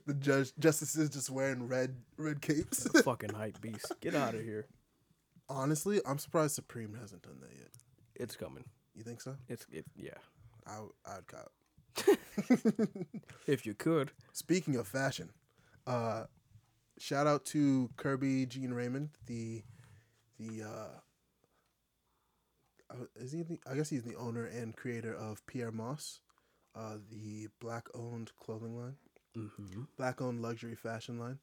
the judge justices just wearing red red capes. Fucking hype beast. Get out of here. Honestly, I'm surprised Supreme hasn't done that yet. It's coming. You think so? It's it. Yeah. I I'd cop. If you could. Speaking of fashion, uh, shout out to Kerby Jean Raymond, the the uh, uh, is he the, I guess he's the owner and creator of Pyer Moss, uh, the black owned clothing line, Mm-hmm. black owned luxury fashion line.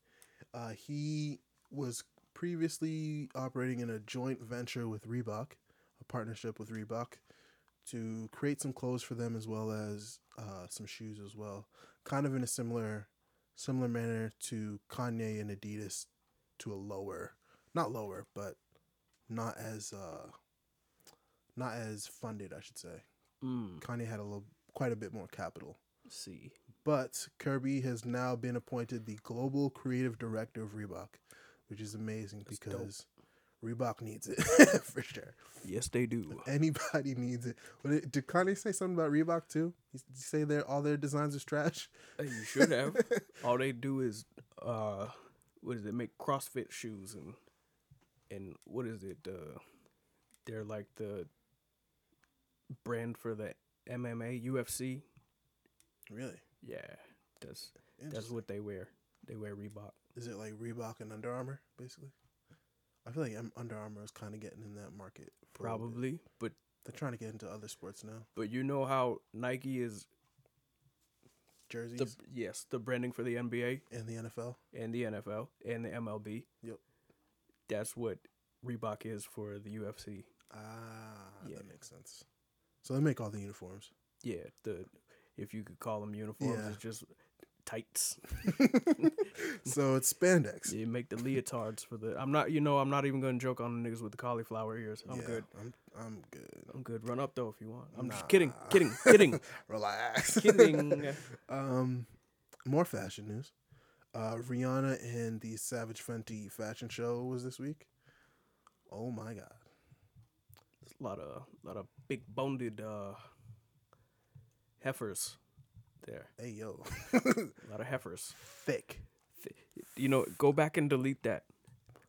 Uh, he was previously operating in a joint venture with Reebok, a partnership with Reebok, to create some clothes for them as well as uh, some shoes as well. Kind of in a similar similar manner to Kanye and Adidas, to a lower, not lower, but not as uh, not as funded, I should say. Mm. Kanye had a little, quite a bit more capital. See. But Kerby has now been appointed the global creative director of Reebok, which is amazing dope. because Reebok needs it for sure. Yes, they do. Anybody needs it. Did did Kanye say something about Reebok too? He say their all their designs is trash. You should have. All they do is, uh, what is it? Make CrossFit shoes and and what is it? Uh, they're like the brand for the MMA UFC. Really? Yeah, that's that's what they wear. They wear Reebok. Is it like Reebok and Under Armour basically? I feel like Under Armour is kind of getting in that market. for a little bit. Probably, but They're trying to get into other sports now. but you know how Nike is Jerseys the yes the branding for the NBA and the NFL. and the NFL and the MLB. Yep. That's what Reebok is for the UFC. Ah, Yeah. that makes sense. So they make all the uniforms. Yeah, the if you could call them uniforms, Yeah. it's just tights. So it's spandex. You make the leotards for the. I'm not. You know, I'm not even gonna joke on the niggas with the cauliflower ears. I'm Yeah, good. I'm I'm good. I'm good. Run up though if you want. I'm Nah. just kidding. Kidding. Kidding. Relax. kidding. Um, more fashion news. Uh, Rihanna and the Savage Fenty fashion show was this week. Oh my god! There's a lot of lot of big boned uh, heifers there. Hey yo, A lot of heifers. thick. Th- You know, go back and delete that,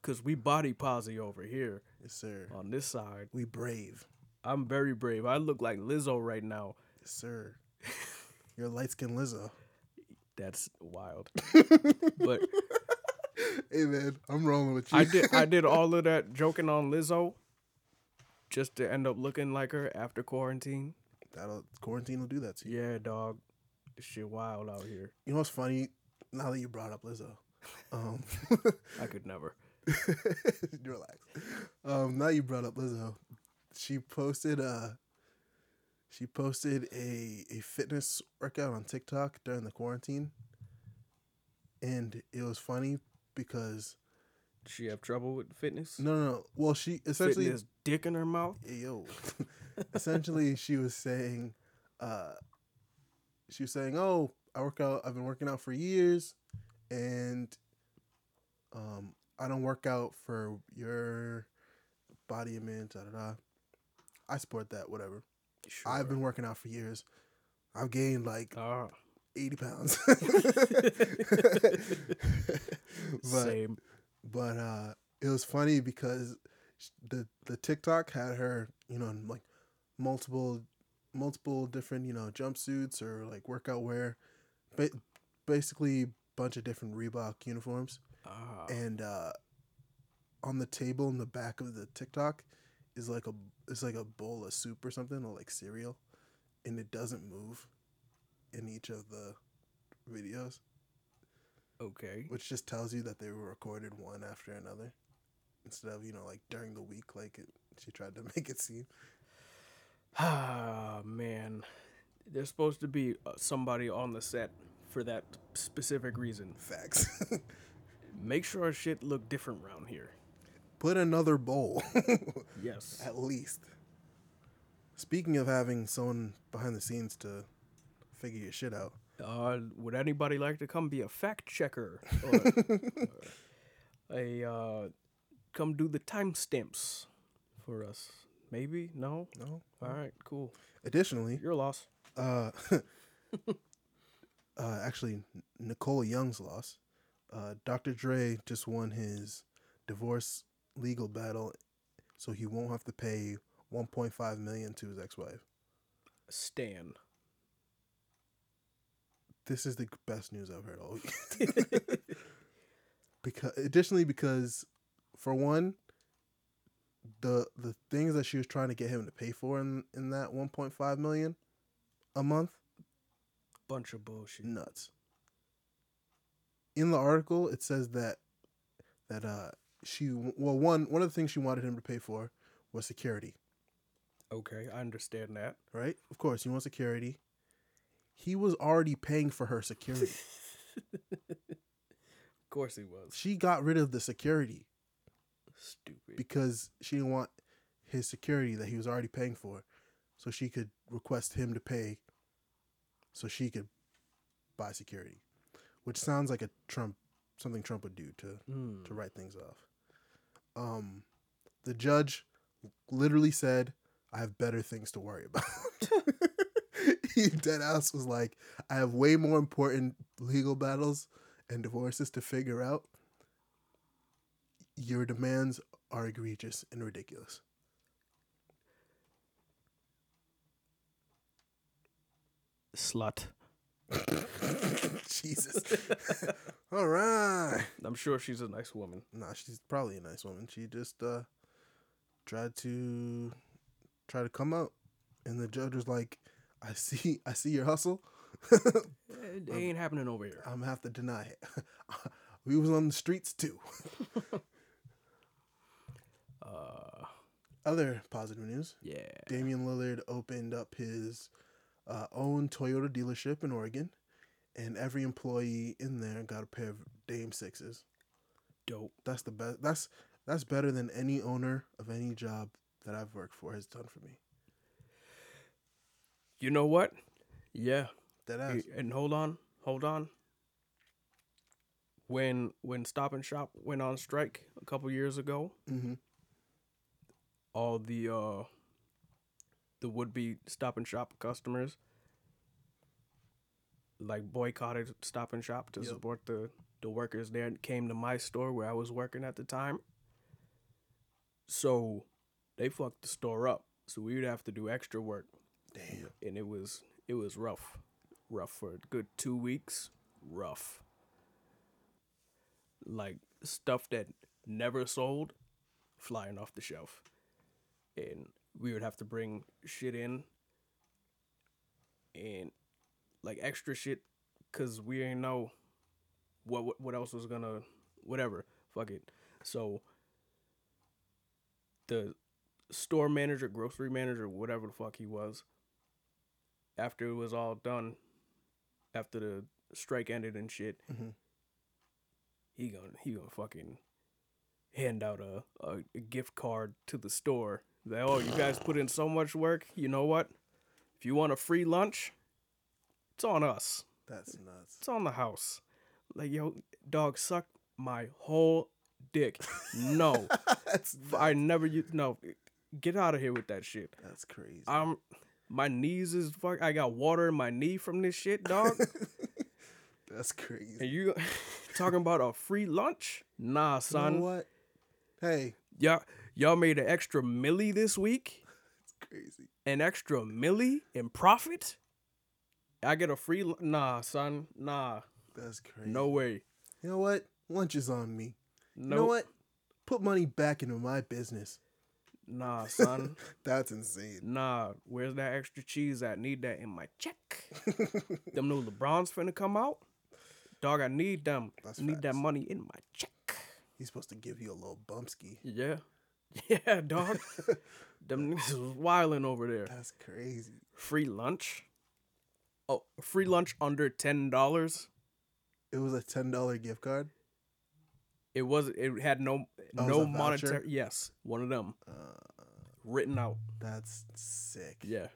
cause we body posy over here Yes sir. on this side. We brave. I'm very brave. I look like Lizzo right now. Yes sir. You're light skinned Lizzo. That's wild. but Hey man, I'm rolling with you. I did I did all of that joking on Lizzo just to end up looking like her after quarantine. That'll quarantine will do that to you. Yeah, dog. This shit wild out here. You know what's funny? Now that you brought up Lizzo, um, I could never. relax. Um, now you brought up Lizzo, she posted uh she posted a a fitness workout on TikTok during the quarantine, and it was funny because she have trouble with fitness? no no, no well she essentially Fitness dick in her mouth? Yo. Essentially, she was saying, uh, she was saying, "Oh, I work out. I've been working out for years, and um, I don't work out for your body image. Da da da. I support that. Whatever. Sure. I've been working out for years. I've gained like Ah, eighty pounds. but same. But uh it was funny because the the TikTok had her, you know, in like multiple multiple different, you know, jumpsuits or like workout wear, ba- basically bunch of different Reebok uniforms, Ah, and uh on the table in the back of the TikTok is like a it's like a bowl of soup or something or like cereal, and it doesn't move in each of the videos, okay. which just tells you that they were recorded one after another instead of you know like during the week like it, she tried to make it seem. Ah, man. There's supposed to be uh, somebody on the set for that specific reason. Facts. Make sure our shit look different around here. Put another bowl Yes. at least. Speaking of having someone behind the scenes to figure your shit out, Uh, would anybody like to come be a fact checker? Or, or a uh, come do the timestamps for us? Maybe? No? no. All right, cool. Additionally, Your loss. uh, uh, actually, Nicole Young's loss. Uh, Dr. Dre just won his divorce legal battle, so he won't have to pay 1.5 million to his ex-wife. Stan. This is the best news I've heard all week. because additionally, because for one, the the things that she was trying to get him to pay for in in that 1.5 million a month Bunch of bullshit. nuts. In the article, it says that that uh she well one one of the things she wanted him to pay for was security, Okay, I understand that. right? Of course, you want security. He was already paying for her security. Of course he was. she got rid of the security Stupid. because she didn't want his security that he was already paying for, so she could request him to pay, so she could buy security, which sounds like a Trump something Trump would do to Mm. to write things off. Um, the judge literally said, "I have better things to worry about." dead ass was like, "I have way more important legal battles and divorces to figure out. Your demands are egregious and ridiculous." Slut. Jesus. All right. I'm sure she's a nice woman. Nah, she's probably a nice woman. She just uh tried to try to come out, and the judge was like, "I see, I see your hustle. It ain't happening over here. I'm gonna have to deny it. we was on the streets too." Uh, Other positive news: yeah. Damian Lillard opened up his uh, own Toyota dealership in Oregon, and every employee in there got a pair of Dame sixes. Dope. That's the best. That's that's better than any owner of any job that I've worked for has done for me. You know what? Yeah. That ass. And hold on, hold on. When when Stop and Shop went on strike a couple years ago, Mm-hmm. all the uh the would be Stop and Shop customers like boycotted Stop and Shop to Yep. support the the workers there and came to my store where I was working at the time. So they fucked the store up. So we would have to do extra work Damn. and it was it was rough, rough for a good two weeks. Rough. Like stuff that never sold, flying off the shelf, and we would have to bring shit in, and like extra shit, cause we ain't know what what, what else was gonna whatever. Fuck it. So the store manager, grocery manager, whatever the fuck he was, after it was all done, after the strike ended and shit, Mhm. he gonna he gonna fucking hand out a, a, gift card to the store. Like, oh, you guys put in so much work. You know what? If you want a free lunch, it's on us. That's nuts. It's on the house. Like yo, dog, suck my whole dick. No, that's I never. u- No, get out of here with that shit. that's crazy. I'm my knees is fuck. I got water in my knee from this shit, dog. that's crazy. and you talking about a free lunch? Nah, You son. know what? Hey, Y'all y'all made an extra milli this week. it's crazy. An extra milli in profit. I get a free lu- nah, son. Nah, That's crazy. no way. You know what? Lunch is on me. No, You know what? Put money back into my business. Nah, son. That's insane. nah. Where's that extra cheese? I need that in my check. them new LeBrons finna come out. Dog, I need them. That's I need that money in my check. He's supposed to give you a little bumpski. Yeah. Yeah, dog. them niggas was wilding over there. That's crazy. Free lunch. Oh, free lunch under ten dollars. It was a ten dollar gift card. It was it had no Oh, no monetary yes, one of them. Uh, Written out. that's sick. Yeah.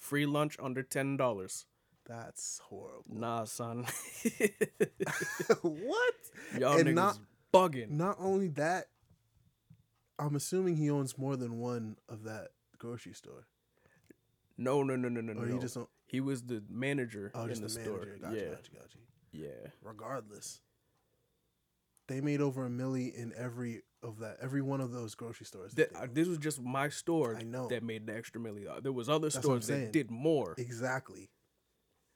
Free lunch under ten dollars. That's horrible. Nah, son. what? Y'all And niggas not- bugging. Not only that, I'm assuming he owns more than one of that grocery store. No, no, no, no, no, Or no. he just don't, He was the manager oh, in just the, the, store. manager. Gotcha, yeah, gotcha, gotcha. yeah. Regardless, they made over a milli in every of that, every one of those grocery stores. that Th- uh, this was just my store I know. that made the extra million. Uh, There was other what I'm stores that did more, exactly.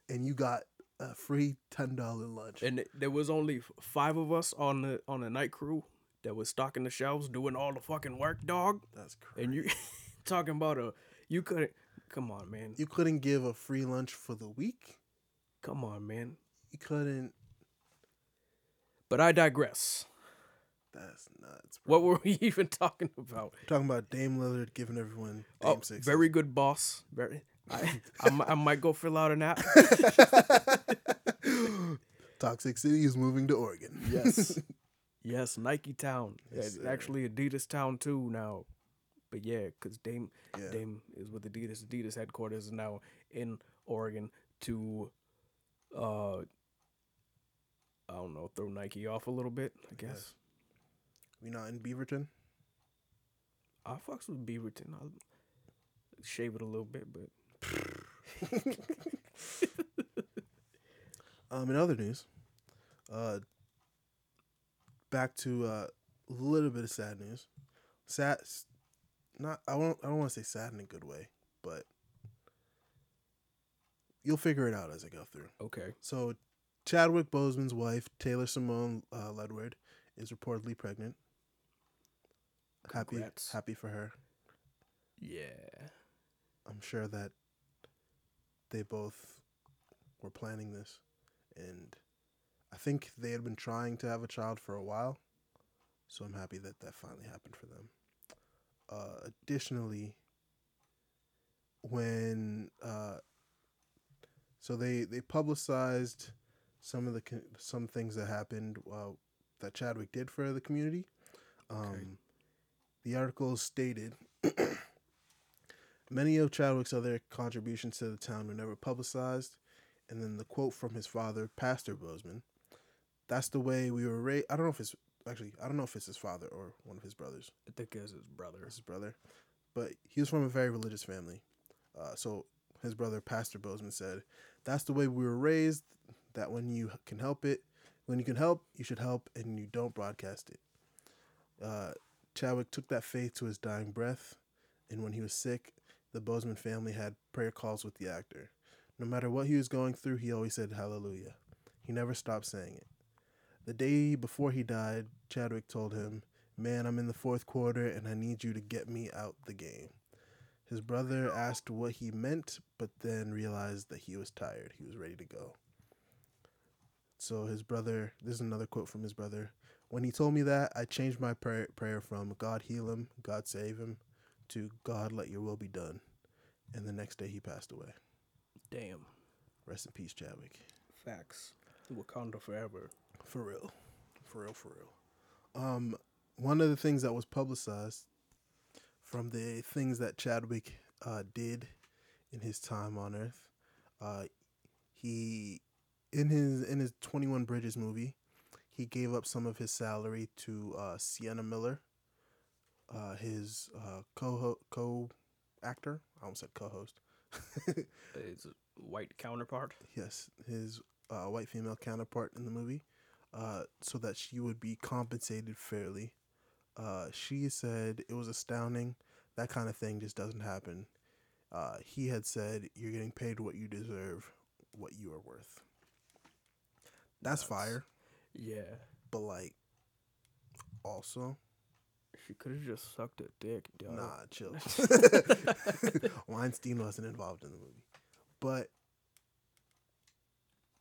And you got a free ten dollar lunch. and there was only five of us on the on the night crew that was stocking the shelves, doing all the fucking work, dog. That's crazy. And you talking about a you couldn't. Come on, man. you couldn't give a free lunch for the week. Come on, man. You couldn't. But I digress. That's nuts. Bro. What were we even talking about? talking about Dame Lillard giving everyone Dame Oh, six? very good boss. Very. I, I, I might go fill out an app. Toxic City is moving to Oregon. Yes. yes, Nike Town. Yes, It's actually Adidas Town too now. But yeah, because Dame Yeah. Dame is with Adidas. Adidas headquarters is now in Oregon to uh I don't know, throw Nike off a little bit, I guess. Yes. We not in Beaverton. I fucks with Beaverton. I'll shave it a little bit, but Um, in other news, uh, back to uh, a little bit of sad news. Sad, not I won't. I don't want to say sad in a good way, but you'll figure it out as I go through. okay. So, Chadwick Boseman's wife, Taylor Simone uh, Ledward, is reportedly pregnant. Happy, Congrats. happy for her. Yeah. I'm sure that they both were planning this, and I think they had been trying to have a child for a while. So I'm happy that that finally happened for them. Uh, additionally, when uh, so they they publicized some of the some things that happened uh, that Chadwick did for the community. Um, The article stated many of Chadwick's other contributions to the town were never publicized, and then the quote from his father, Pastor Boseman, "That's the way we were raised." I don't know if it's actually I don't know if it's his father or one of his brothers. I think it's his brother. His brother, but he was from a very religious family. Uh, so his brother, Pastor Boseman, said, "That's the way we were raised. That when you can help it, when you can help, you should help, and you don't broadcast it." Uh, Chadwick took that faith to his dying breath, and when he was sick, the Boseman family had prayer calls with the actor. No matter what he was going through, he always said hallelujah. He never stopped saying it. The day before he died, Chadwick told him, Man, I'm in the fourth quarter and I need you to get me out the game. His brother asked what he meant, but then realized that he was tired. He was ready to go. So his brother, this is another quote from his brother. When he told me that, I changed my prayer, prayer from God heal him, God save him, to God let your will be done. And the next day he passed away. Damn. Rest in peace, Chadwick. Facts. Wakanda forever. For real. For real, for real. Um, one of the things that was publicized from the things that Chadwick uh, did in his time on Earth, uh, he in his in his Twenty One Bridges movie, he gave up some of his salary to uh, Sienna Miller, uh, his uh, co co actor. I almost said co-host. His white counterpart. yes, his uh, white female counterpart in the movie, uh, so that she would be compensated fairly. Uh, she said it was astounding. That kind of thing just doesn't happen. Uh, he had said, "You're getting paid what you deserve, what you are worth." That's fire, Yeah. but like, also, She could have just sucked a dick, dog. nah, chill. Weinstein wasn't involved in the movie, but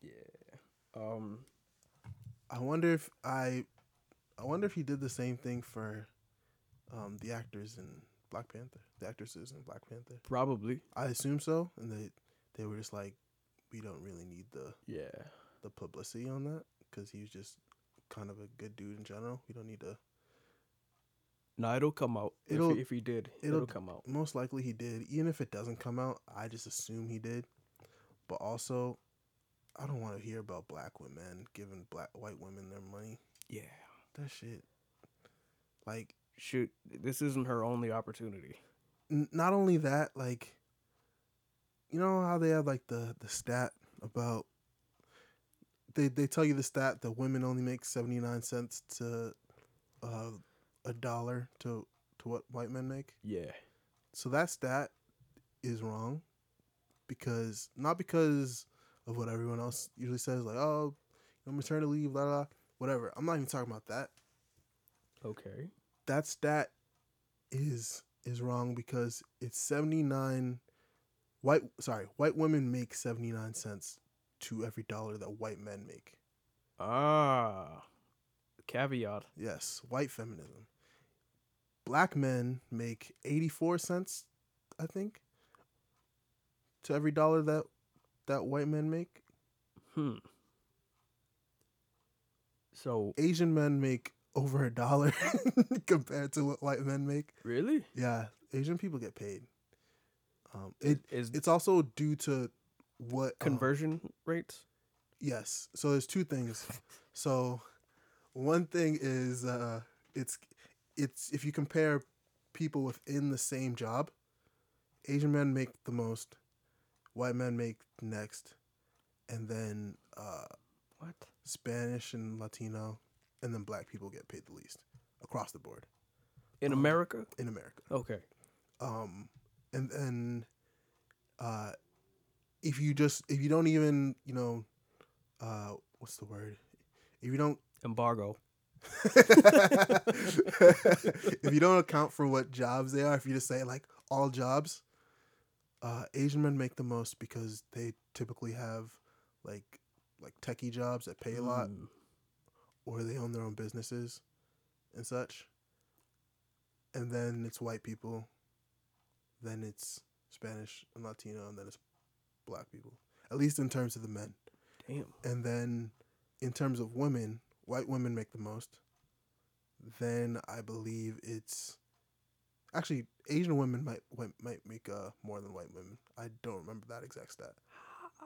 Yeah. Um. I wonder if I, I wonder if he did the same thing for, um, the actors in Black Panther, the actresses in Black Panther. Probably. I assume so, and they they were just like, we don't really need the Yeah. The publicity on that because he was just kind of a good dude in general. We don't need to. No, it'll come out. It'll- if, he, if he did, it'll- it'll, come out. Most likely he did. Even if it doesn't come out, I just assume he did. But also, I don't want to hear about black women giving black white women their money. Yeah. That shit. Like, Shoot, this isn't her only opportunity. n- not only that, like, you know how they have like the the stat about they they tell you the stat that women only make seventy nine cents to uh, a dollar to to what white men make. Yeah. So that stat is wrong because not because of what everyone else usually says, like oh, you know, maternity leave, blah blah, whatever. I'm not even talking about that. Okay. that stat is is wrong because it's 79 white sorry white women make 79 cents to every dollar that white men make Ah. Caveat. yes white feminism black men make 84 cents i think to every dollar that that white men make Hmm. So asian men make over a dollar compared to what white men make really, yeah asian people get paid um it is it's also due to what um, conversion rates? yes so there's two things so one thing is uh it's it's if you compare people within the same job asian men make the most white men make next and then uh What? spanish and latino and then black people get paid the least across the board In Um, America? in america Okay. um and then uh if you just if you don't even you know uh what's the word if you don't Embargo. if you don't account for what jobs they are if you just say like all jobs uh asian men make the most because they typically have like like techie jobs that pay a lot Mm. or they own their own businesses and such. And then it's white people, then it's Spanish and Latino, and then it's black people. At least in terms of the men. Damn. And then in terms of women, white women make the most. Then I believe it's actually Asian women might might- make uh, more than white women. I don't remember that exact stat.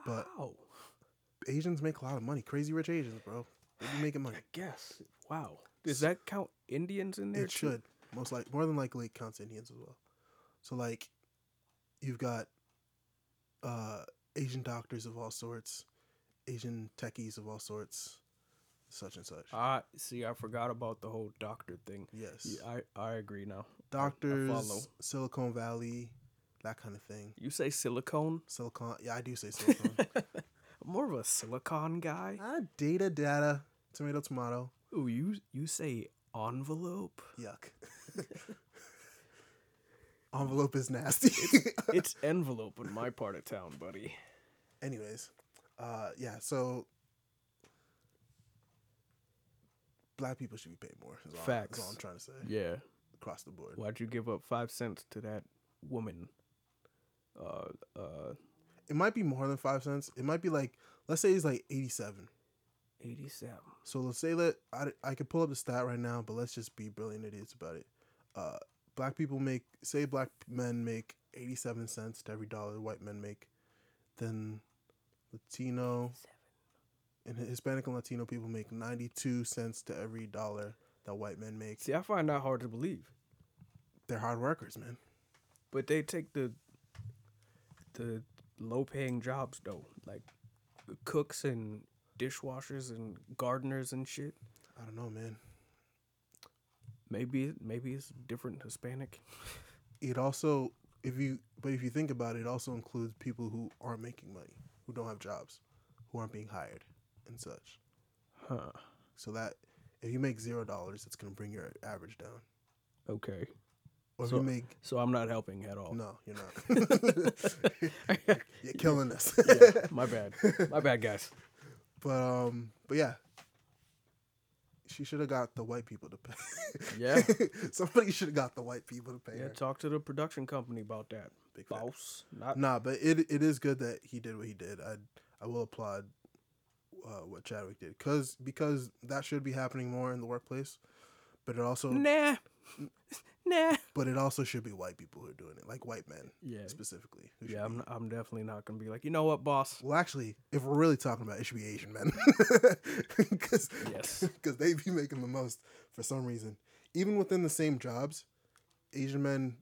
But- How? Asians make a lot of money. Crazy rich Asians, bro. They be making money. I guess. Wow. Does that count Indians in there? It too? should most like more than likely it counts Indians as well. So like, you've got uh, Asian doctors of all sorts, Asian techies of all sorts, such and such. Ah, see, I forgot about the whole doctor thing. yes, Yeah, I, I agree now. doctors, follow. Silicon Valley, that kind of thing. You say silicone? Silicon, yeah, I do say silicon. More of a silicon guy. ah, data, data, tomato, tomato. Ooh, you you say envelope? Yuck. Envelope is nasty. it's envelope in my part of town, buddy. Anyways uh yeah so black people should be paid more is all, Facts. is all i'm trying to say Yeah. across the board Why'd you give up five cents to that woman? Uh, uh, it might be more than five cents it might be like let's say it's like 87 eighty-seven. so let's say that i, I could pull up the stat right now but let's just be brilliant idiots about it uh black people make say black men make 87 cents to every dollar white men make then latino and hispanic and latino people make 92 cents to every dollar that white men make See, I find that hard to believe. they're hard workers, man. But they take the the low-paying jobs though, like cooks and dishwashers and gardeners and shit. I don't know, man. Maybe maybe it's different Hispanic. It also, if you, but if you think about it, it also includes people who aren't making money, who don't have jobs, who aren't being hired, and such. Huh. So that if you make zero dollars, it's gonna bring your average down. Okay. Or if So- you make So I'm not helping at all. no, you're not. you're killing us. yeah, my bad. My bad, guys. But um, but yeah, she should have got the white people to pay. Yeah. somebody should have got the white people to pay Yeah, her. talk to the production company about that. Big. Boss. Not Nah, but it it is good that he did what he did. I I will applaud uh, what Chadwick did because because that should be happening more in the workplace. But it also Nah. Nah. but it also should be white people who are doing it, like white men Yeah. specifically. Yeah, I'm not, I'm definitely not gonna be like, you know what, boss? Well, actually, if we're really talking about, it, it should be Asian men, because Yes. because they be making the most for some reason. Even within the same jobs, Asian men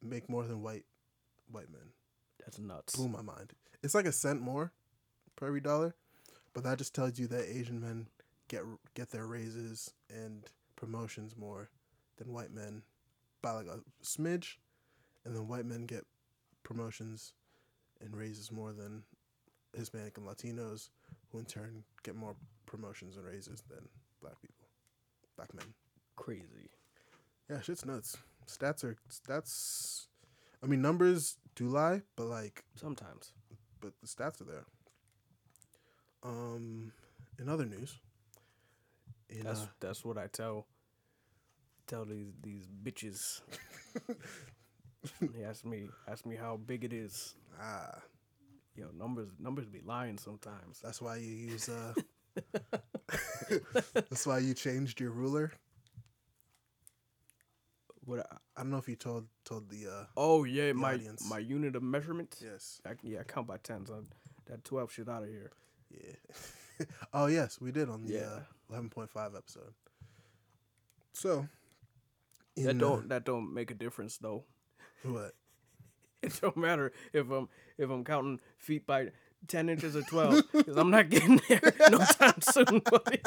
make more than white white men. That's nuts. blew my mind. It's like a cent more per every dollar, but that just tells you that Asian men get get their raises and promotions more than white men by like a smidge, and then white men get promotions and raises more than Hispanic and Latinos, who in turn get more promotions and raises than black people, black men. Crazy. Yeah, shit's nuts. Stats are stats. I mean, numbers do lie, but like Sometimes. but the stats are there. Um, in other news, in That's uh, that's what I tell tell these these bitches. he asked me asked me how big it is. ah, Yo, numbers numbers be lying sometimes. that's why you use uh, that's why you changed your ruler. What? I, I don't know if you told told the uh, oh yeah, my audience. my unit of measurement. yes, I, yeah, I count by tens. I, that twelve shit out of here. yeah. oh yes, we did on the Yeah. uh, eleven point five episode. So, that in, don't that don't make a difference though. what? It don't matter if I'm if I'm counting feet by ten inches or twelve, because I'm not getting there no time soon, buddy.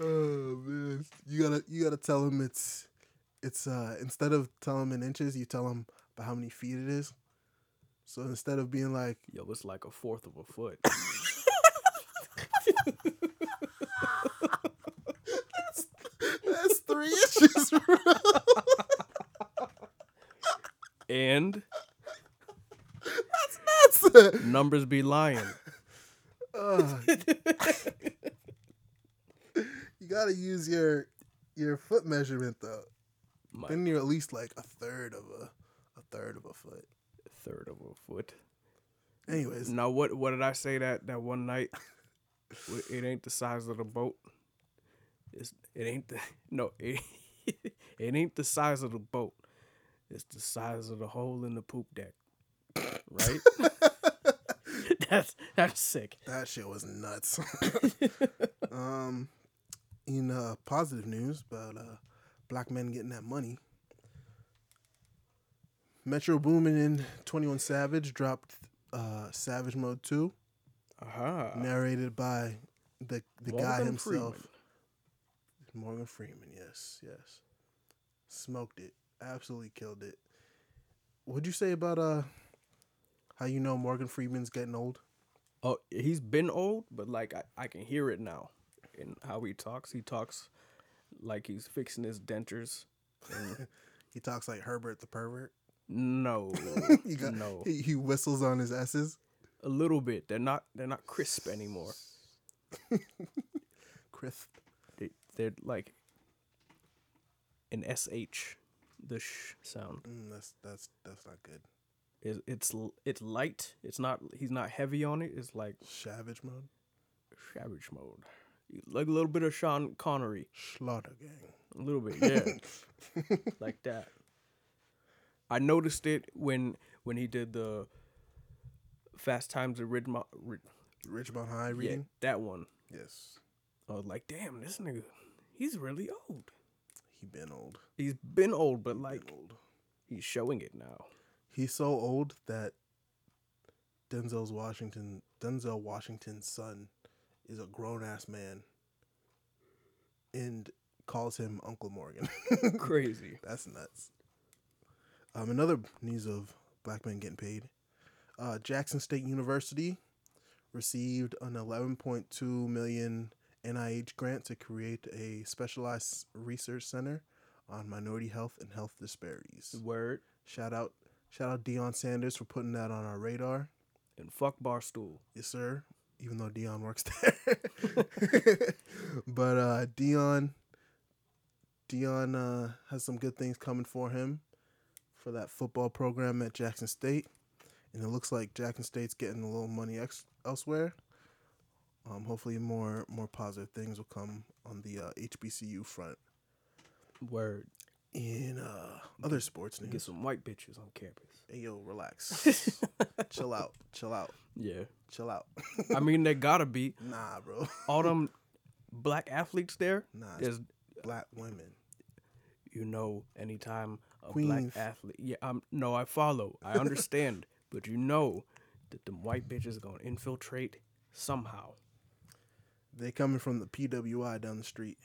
oh man, you gotta you gotta tell him it's it's uh instead of telling him in inches, you tell him by how many feet it is. So instead of being like, Yo, it's like a fourth of a foot. That's three inches, bro. and That's nuts. numbers be lying. uh, you gotta use your your foot measurement though. My, Then you're at least like a third of a a third of a foot. A third of a foot. Anyways, Now what what did I say that that one night? It ain't the size of the boat. It's it ain't the no it, it ain't the size of the boat. It's the size of the hole in the poop deck. Right? that's that's sick. That shit was nuts. um in uh positive news about uh black men getting that money. Metro Boomin and 21 Savage dropped uh Savage Mode 2. Uh-huh. Narrated by the the Morgan guy himself. Freeman. Morgan Freeman, yes, yes. Smoked it. Absolutely killed it. What'd you say about uh how you know Morgan Freeman's getting old? Oh, he's been old, but like I, I can hear it now in how he talks. He talks like he's fixing his dentures. he talks like Herbert the pervert. No, got, no. He, he, whistles on his s's a little bit. They're not they're not crisp anymore. Crisp. They, they're like an sh, the sh sound. Mm, that's that's that's not good. It's it's it's light. It's not. He's not heavy on it. It's like Savage mode. savage mode, like a little bit of Sean Connery. Slaughter gang. A little bit, yeah, like that. I noticed it when when he did the Fast Times at Ridgemont. Rid, Richmond High yeah, reading. that one. Yes. I was like, damn, this nigga, he's really old. He been old. He's been old, but like old. he's showing it now. He's so old that Denzel's Washington Denzel Washington's son is a grown ass man and calls him Uncle Morgan. Crazy. That's nuts. Um, another news of black men getting paid. Uh, Jackson State University received an 11.2 million NIH grant to create a specialized research center on minority health and health disparities. Word Shout out, shout out Deion Sanders for putting that on our radar. and fuck Barstool. Yes, sir. Even though Deion works there, but uh, Deion, Deion uh, has some good things coming for him for that football program at Jackson State, and it looks like Jackson State's getting a little money ex- elsewhere. Um, hopefully, more more positive things will come on the uh, HBCU front. Word. In uh, other sports Get some white bitches on campus. hey yo, relax, chill out, chill out, Yeah. chill out. I mean, they gotta be. nah, bro, All them black athletes there. nah. There's, black women. you know, anytime a Queens. black athlete. Yeah, I'm. No, I follow. I understand. But you know that them white bitches are gonna infiltrate somehow. They coming from the PWI down the street,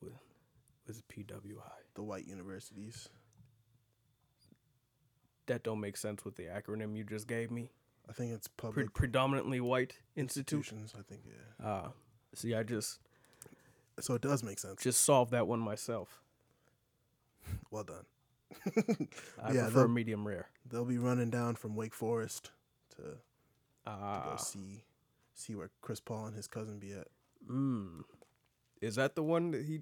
With PWI. the white universities. That don't make sense with the acronym you just gave me. I think it's Pre- public predominantly white institute. institutions. I think yeah. Ah, see, I just So it does make sense. just solve that one myself. Well done. I Yeah, prefer medium rare. They'll be running down from Wake Forest to, to Ah, go see see where Chris Paul and his cousin be at. mm. is that the one that he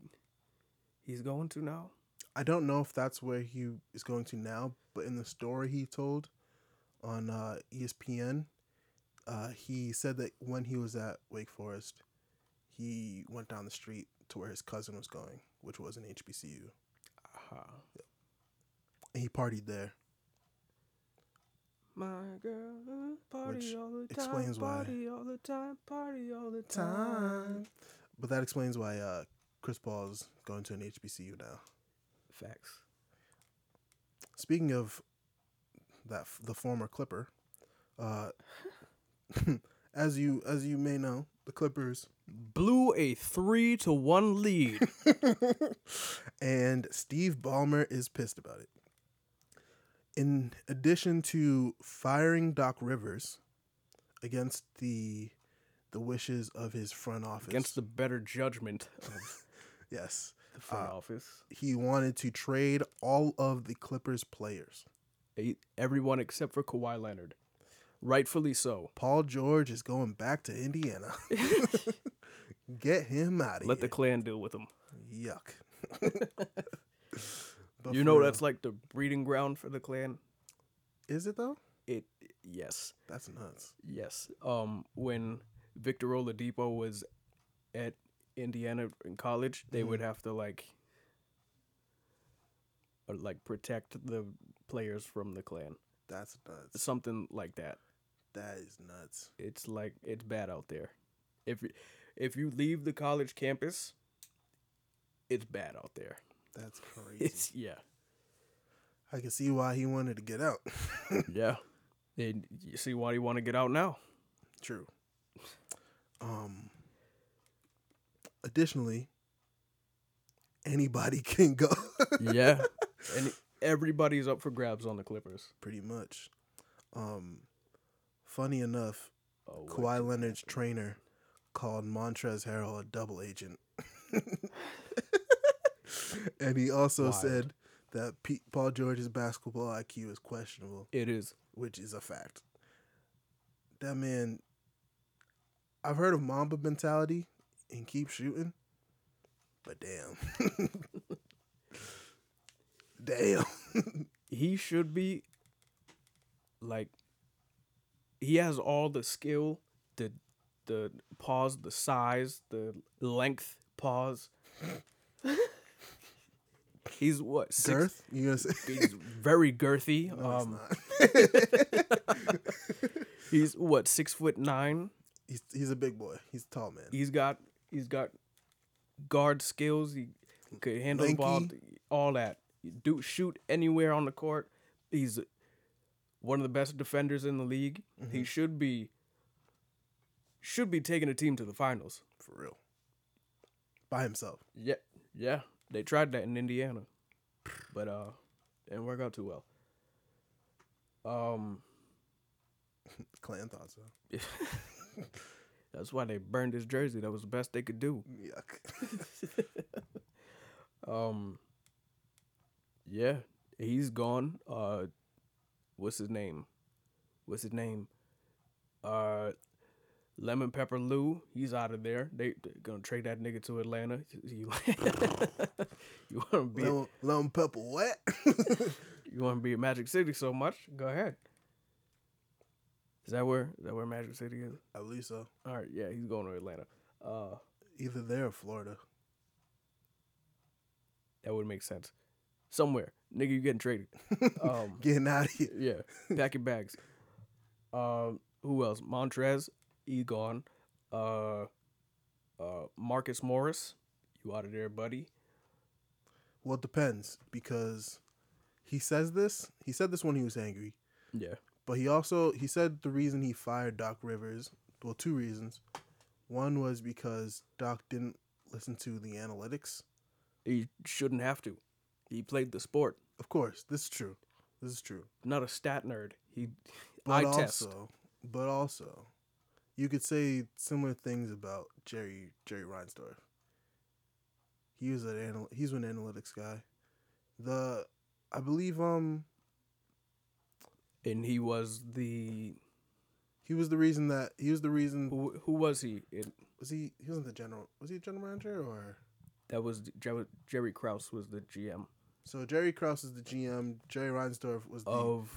he's going to now? I don't know if that's where he is going to now, but in the story he told on uh, ESPN, uh, he said that when he was at Wake Forest, he went down the street to where his cousin was going, which was an HBCU. Aha. And he partied there. My girl, party Which all the time, explains why- party all the time, party all the time. But that explains why uh, Chris Paul is going to an HBCU now. Facts. Speaking of that, f- the former Clipper, uh, as you as you may know, the Clippers Blew a three to one lead. and Steve Ballmer is pissed about it. In addition to firing Doc Rivers against the the wishes of his front office, against the better judgment of yes, the front Uh, office. he wanted to trade all of the Clippers players. Everyone except for Kawhi Leonard. Rightfully so. Paul George is going back to Indiana. Get him out of Let here. Let the clan deal with him. Yuck. But you know real, that's like the breeding ground for the clan. Is it though? It yes, That's nuts. yes. Um, when Victor Oladipo was at Indiana in college, they would have to like, uh, like protect the players from the clan. That's nuts. something like that. That is nuts. It's like it's bad out there. If you- if you leave the college campus, it's bad out there. That's crazy. It's yeah, I can see why he wanted to get out. yeah. And you see why he want to get out now? True. Um. Additionally, anybody can go. Yeah, and everybody's up for grabs on the Clippers. Pretty much. Um. Funny enough, Oh, Kawhi Leonard's trainer called Montrezl Harrell a double agent. and he also Wild. said that Pete, Paul George's basketball IQ is questionable, It is. which is a fact. That man, I've heard of Mamba mentality and keep shooting, but damn. damn. He should be like he has all the skill, the the pause, the size, the length pause. He's what six, Girth? You gonna say? He's very girthy. No, um, not. he's what six foot nine. he's, he's a big boy. He's tall man. He's got he's got guard skills. He could handle the ball. All that. Do shoot anywhere on the court. He's one of the best defenders in the league. Mm-hmm. He should be should be taking a team to the finals. For real. By himself. Yeah, yeah. They tried that in Indiana, but uh, didn't work out too well. Um, Clan thought so. that's why they burned his jersey. That was the best they could do. Yuck. Um. Yeah, he's gone. Uh, what's his name? What's his name? Uh, Lemon Pepper Lou. He's out of there. They gonna trade that nigga to Atlanta. You, you want to be Lemon, lemon pepper what? you want to be at Magic City so much? Go ahead. Is that where is that where Magic City is? I believe so. All right, yeah, he's going to Atlanta. Uh, Either there or Florida. that would make sense. Somewhere, nigga, you getting traded. Um, Getting out of here. Yeah, pack your bags. Um, who else? Montrezl, he gone. Uh, uh, Marcus Morris, you out of there, buddy? Well, it depends because he says this. He said this when he was angry, Yeah, but he also he said the reason he fired Doc Rivers. Well, two reasons. One was because Doc didn't listen to the analytics. he shouldn't have to. He played the sport, Of course, this is true. This is true. not a stat nerd. He But eye also, test. but also, you could say similar things about Jerry Jerry Reinsdorf. He was an anal- he's an analytics guy. The I believe um and he was the he was the reason that he was the reason who who was he? It, was he he wasn't the general was he a general manager or that was Jerry, Jerry Krause was the GM so Jerry Krause is the GM. Jerry Reinsdorf was the of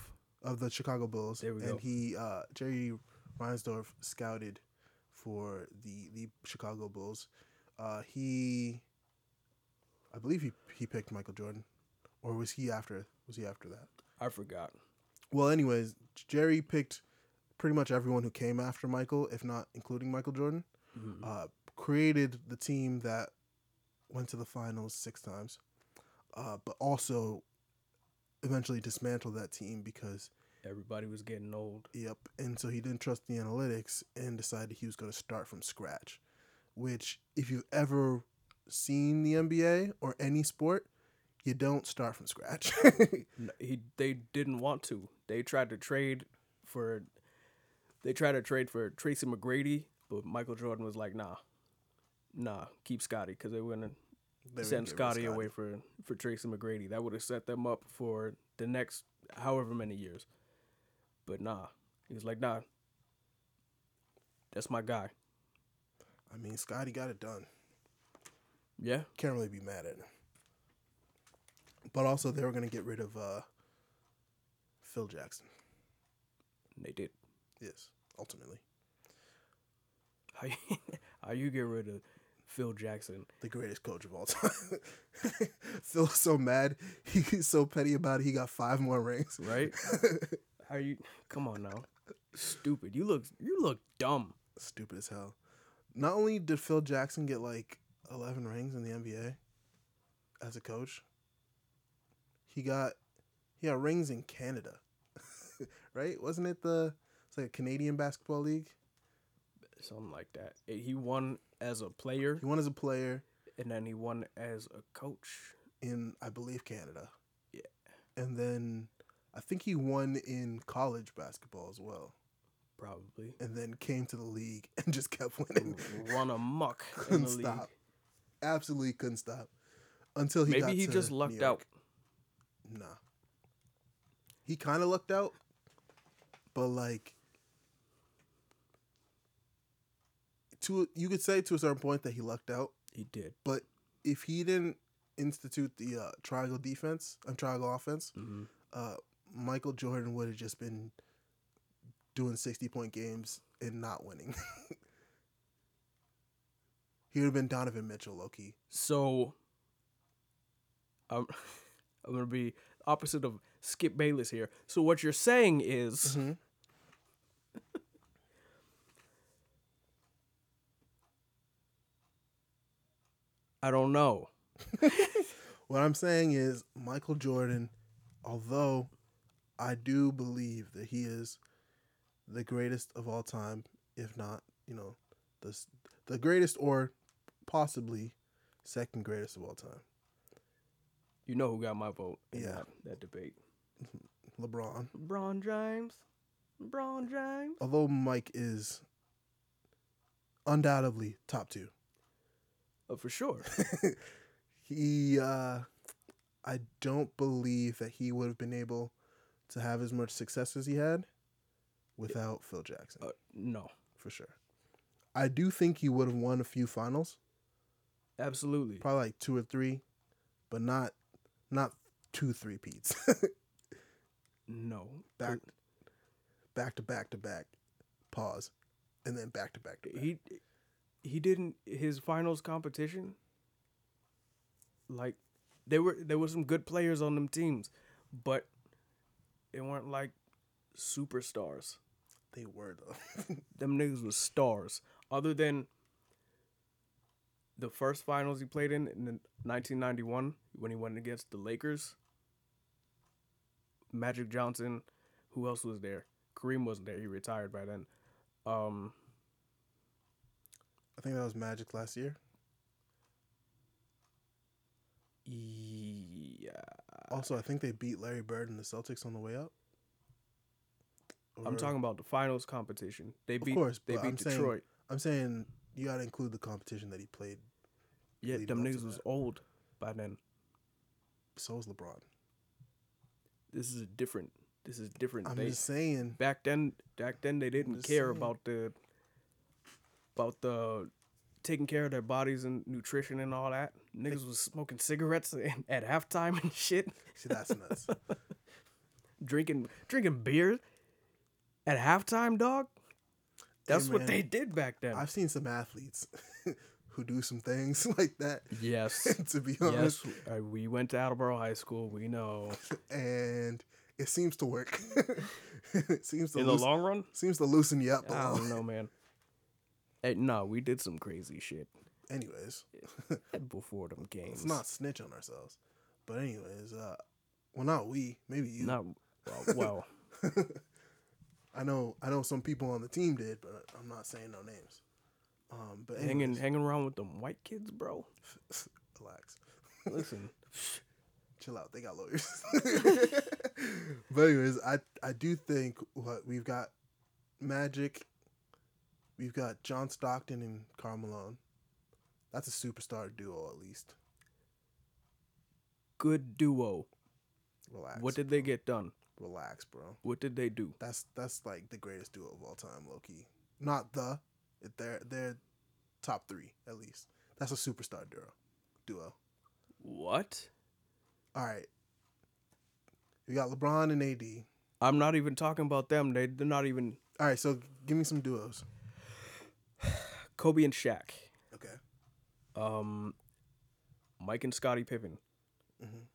of the Chicago Bulls, There we and go. he uh, Jerry Reinsdorf scouted for the the Chicago Bulls. Uh, he, I believe he he picked Michael Jordan, or was he after? Was he after that? I forgot. Well, anyways, Jerry picked pretty much everyone who came after Michael, if not including Michael Jordan. Mhm. Uh, created the team that went to the finals six times, uh, but also eventually dismantled that team because Everybody was getting old. Yep. And so he didn't trust the analytics and decided he was going to start from scratch. Which, if you've ever seen the NBA or any sport, you don't start from scratch. He they didn't want to. They tried to trade for they tried to trade for Tracy McGrady, but Michael Jordan was like, "Nah, nah, keep Scottie," because they wouldn't They send wouldn't get rid of Scottie away for for Tracy McGrady. That would have set them up for the next however many years. But nah, he was like, "Nah, that's my guy." I mean, Scottie got it done. Yeah, Can't really be mad at him. But also, they were going to get rid of uh, Phil Jackson. They did. Yes, ultimately. How you, how you get rid of Phil Jackson? The greatest coach of all time. Phil's so mad. He's so petty about it. He got five more rings. Right? How you? Come on now. Stupid. You look. You look dumb. Stupid as hell. Not only did Phil Jackson get like 11 rings in the NBA as a coach, he got he got rings in Canada. right? Wasn't it the it's like a Canadian basketball league? Something like that. He won as a player, He won as a player and then he won as a coach. in I believe Canada. Yeah. And then I think he won in college basketball as well. Probably. And then came to the league and just kept winning. Run amok in couldn't the league. stop. Absolutely couldn't stop. Until he got Maybe he just lucked out. Nah. He kind of lucked out, but like to you could say to a certain point that he lucked out, He did. but if he didn't institute the uh, triangle defense and triangle offense, hmm uh, Michael Jordan would have just been doing sixty point games and not winning. he would have been Donovan Mitchell, low key. So, I'm, I'm gonna be opposite of Skip Bayless here. So what you're saying is, Mhm. I don't know. What I'm saying is Michael Jordan, although I do believe that he is the greatest of all time, if not, you know, the the greatest or possibly second greatest of all time. You know who got my vote in Yeah. that, that debate? LeBron. LeBron James. LeBron James. Although Mike is undoubtedly top 2. Oh, for sure. he uh I don't believe that he would have been able to have as much success as he had without Phil Jackson. Uh, no, for sure. I do think he would have won a few finals, absolutely. probably like two or three, but not not two three peats. No. back back to back to back. Pause. And then back to back to back. He he didn't his finals competition. Like, there were there were some good players on them teams, but they weren't like superstars. They were though. them niggas was stars. Other than the first finals he played in in 1991 when he went against the Lakers. Magic Johnson, who else was there? Kareem wasn't there. He retired by then. Um, I think that was Magic last year. yeah, Also, I think they beat Larry Bird and the Celtics on the way up. I'm talking about the finals competition. They beat Of course, they beat I'm saying- Detroit. I'm saying you got to include the competition that he played. yeah, them niggas was old by then. So is LeBron. This is a different. This is different. I'm they, just saying. back then back then they didn't care saying. about the about the taking care of their bodies and nutrition and all that. Niggas was smoking cigarettes at halftime and shit, See, that's nuts. drinking drinking beer at halftime, dog. That's what they did back then. I've seen some athletes who do some things like that. yes. to be honest, yes, uh, we went to Attleboro High School. We know. and it seems to work. it seems to In the long run, seems to loosen you up a I little. don't know, man. Hey, no, we did some crazy shit Anyways, before them games. let's not snitch on ourselves. But anyways, uh, well, not we, maybe you. not well. well I know, I know some people on the team did, but I'm not saying no names. Um, but hanging anyways, hanging around with them white kids, bro. relax. Listen, chill out. They got lawyers. but anyways, I I do think what we've got Magic, we've got John Stockton and Karl Malone. That's a superstar duo at least. good duo. Relax. What did they get done? relax, bro? What did they do? That's that's like the greatest duo of all time, low key. Not the, they're they're top three at least. That's a superstar duo. Duo. What? All right. You got LeBron and AD. I'm not even talking about them. They, they're not even All right, so give me some duos. Kobe and Shaq. Um, Mike and Scottie Pippen. Mhm.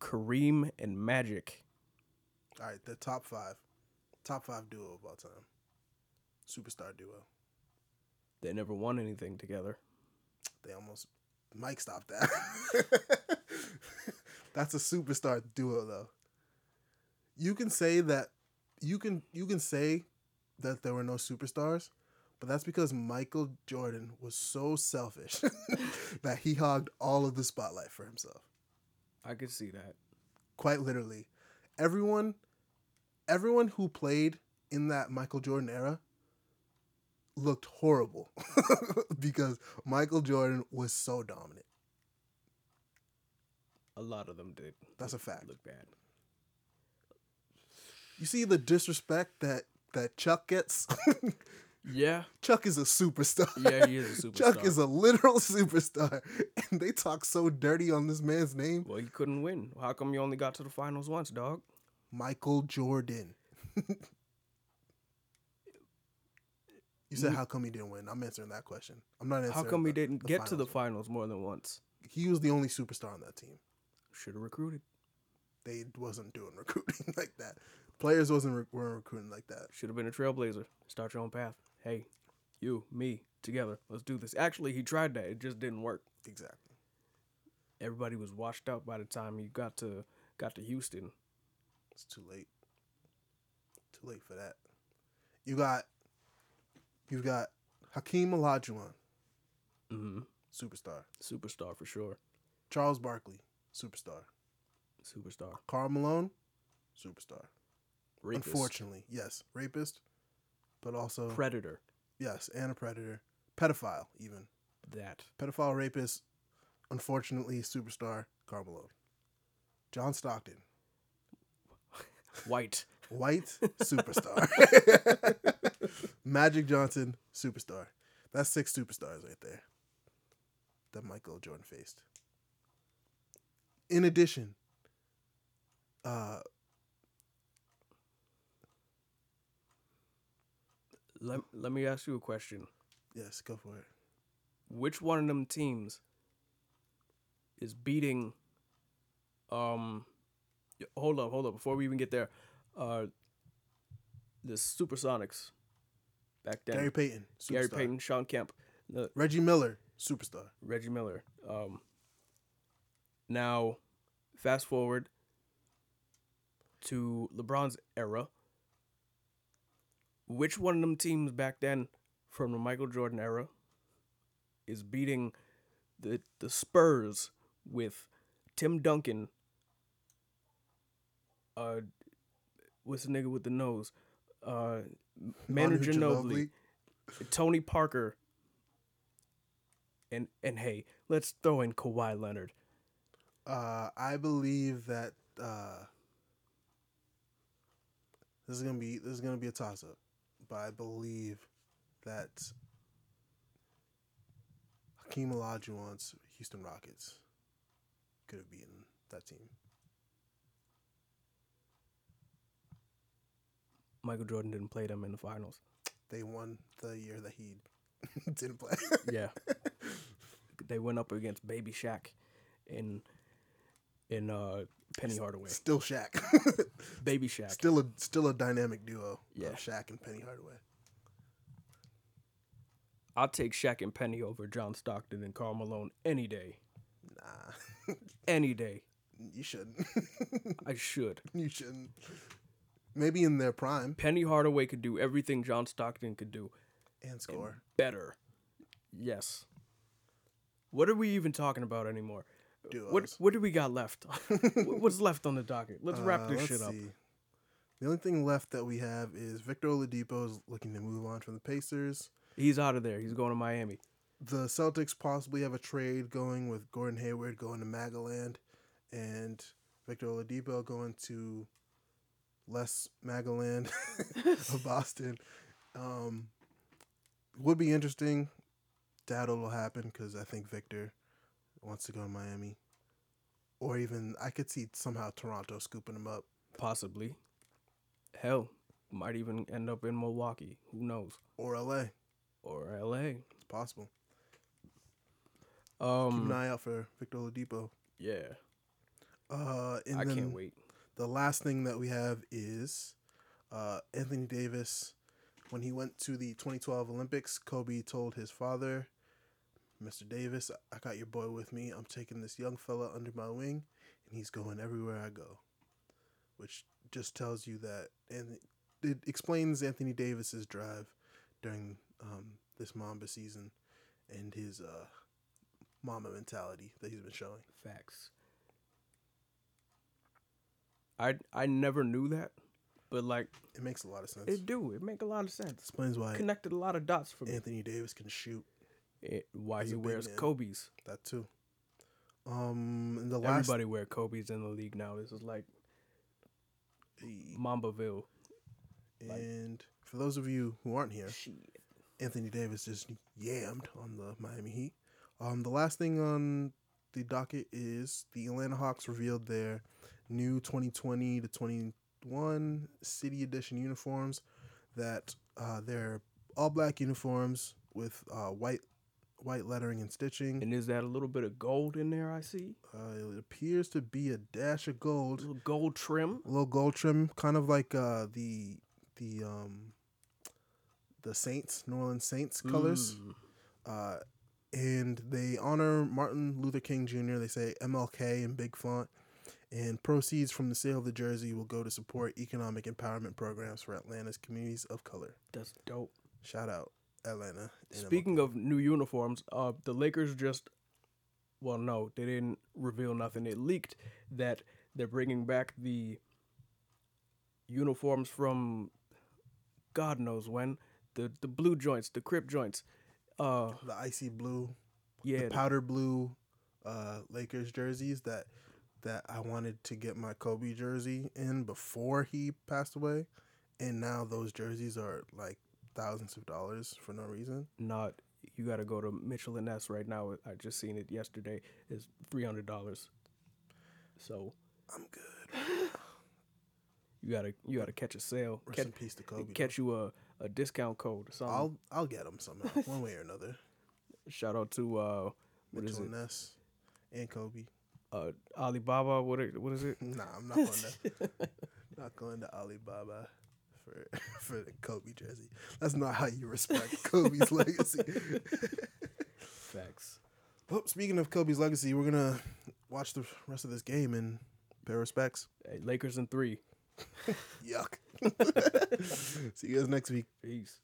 Kareem and Magic. All right, the top five, top five duo of all time, superstar duo. They never won anything together. They almost Mike stopped that. That's a superstar duo though. You can say that you can you can say that there were no superstars, but that's because Michael Jordan was so selfish that he hogged all of the spotlight for himself. I could see that. Quite literally. Everyone everyone who played in that Michael Jordan era looked horrible because Michael Jordan was so dominant. A lot of them did. That's a fact. Look bad. You see the disrespect that that Chuck gets. Yeah. Chuck is a superstar. Yeah, he is a superstar. Chuck is a literal superstar, and they talk so dirty on this man's name, Well, you couldn't win. How come you only got to the finals once, dog? Michael Jordan. you said, "How come he didn't win?" I'm answering that question. I'm not answering. How come he didn't get to the finals finals more than once? He was the only superstar on that team. Should have recruited. They wasn't doing recruiting like that. Players wasn't re- weren't recruiting like that. Should have been a trailblazer. Start your own path. Hey, you, me, together. Let's do this. Actually, he tried that. It just didn't work. Exactly. Everybody was washed out by the time he got to got to Houston. It's too late. Too late for that. You got you've got Hakeem Olajuwon, hmm superstar. Superstar for sure. Charles Barkley, superstar. Superstar. Karl Malone, superstar. Rapist. Unfortunately, yes, rapist, but also Predator. yes, and a predator, pedophile even. That. Pedophile rapist, unfortunately, superstar Karl Malone. John Stockton, White. white superstar. Magic Johnson, superstar. That's six superstars right there that Michael Jordan faced. In addition, uh, Let, let me ask you a question. yes, go for it. Which one of them teams is beating um hold up, hold up, before we even get there. Uh the Supersonics back then. Gary Payton, superstar. Gary Payton, Shawn Kemp, the Reggie Miller, superstar. Reggie Miller. Um, now, fast forward to LeBron's era. Which one of them teams back then from the Michael Jordan era is beating the the Spurs with Tim Duncan? Uh, what's the nigga with the nose? Uh, Manu Ginobili. Tony Parker, and and hey, let's throw in Kawhi Leonard. Uh, I believe that uh, this is gonna be this is gonna be a toss up, but I believe that Hakeem Olajuwon's Houston Rockets could have beaten that team. Michael Jordan didn't play them in the finals. They won the year that he didn't play. Yeah, they went up against Baby Shaq, in in uh, Penny Hardaway. Still Shaq. Baby Shaq. still a still a dynamic duo. Yeah. Shaq and Penny Hardaway. I'll take Shaq and Penny over John Stockton and Karl Malone any day. Nah, Any day. you shouldn't. I should. you shouldn't. Maybe in their prime Penny Hardaway could do everything John Stockton could do. and score. better. Yes. What are we even talking about anymore? What what do we got left? What- What's left on the docket? Let's wrap Uh, this let's shit up. see. The only thing left that we have is Victor Oladipo is looking to move on from the Pacers. He's out of there. He's going to Miami. The Celtics possibly have a trade going with Gordon Hayward going to Magaland and Victor Oladipo going to less Magaland of Boston. Um, would be interesting. Doubt it'll happen because I think Victor wants to go to Miami. or even I could see somehow Toronto scooping him up. Possibly. Hell, might even end up in Milwaukee. Who knows? Or LA. Or LA. It's possible. Um, Keep an eye out for Victor Oladipo. yeah. Uh, and I then can't wait. the last thing that we have is uh, Anthony Davis. When he went to the 2012 Olympics, Kobe told his father, Mr. Davis, I got your boy with me. I'm taking this young fella under my wing, and he's going everywhere I go. Which just tells you that, and it explains Anthony Davis's drive during um, this Mamba season and his uh, Mamba mentality that he's been showing. Facts. I I never knew that, but like It makes a lot of sense. it do. It make a lot of sense. explains why Connected a lot of dots for me. Anthony Davis can shoot. It, why He's he wears. Kobe's. That too. Um, and the last Everybody wear Kobe's in the league now. This is like Mambaville. and for those of you who aren't here, Anthony Davis just yammed on the Miami Heat. Um, the last thing on the docket is the Atlanta Hawks revealed their new 2020 to 21 City Edition uniforms. That uh, they're all black uniforms with uh, white white lettering and stitching. And is that a little bit of gold in there? I see Uh, it appears to be a dash of a gold. little gold trim. a little gold trim, kind of like uh, the the um, the Saints, New Orleans Saints colors. Mm. Uh, and they honor Martin Luther King Jr. They say MLK in big font. And proceeds from the sale of the jersey will go to support economic empowerment programs for Atlanta's communities of color. That's dope. Shout out Atlanta. Speaking of new uniforms, uh, the Lakers just, well, no, they didn't reveal nothing. It leaked that they're bringing back the uniforms from God knows when, the the blue joints, the crip joints. Uh, the icy blue, yeah, the powder blue uh, Lakers jerseys that that I wanted to get my Kobe jersey in before he passed away, and now those jerseys are like thousands of dollars for no reason. not. You got to go to Mitchell and Ness right now. I just seen it yesterday. It's three hundred dollars. So I'm good. you gotta you gotta catch a sale. Rest Catch, in peace to Kobe. catch you a, a discount code or something. I'll I'll get them somehow, one way or another. Shout out to uh, is Mitchell and Ness and Kobe. Uh, Alibaba. What it, what is it? Nah, I'm not going to not going to Alibaba for for the Kobe jersey. That's not how you respect Kobe's legacy. Facts. Well, speaking of Kobe's legacy, we're gonna watch the rest of this game and pay respects. Hey, Lakers in three. Yuck. See you guys next week. Peace.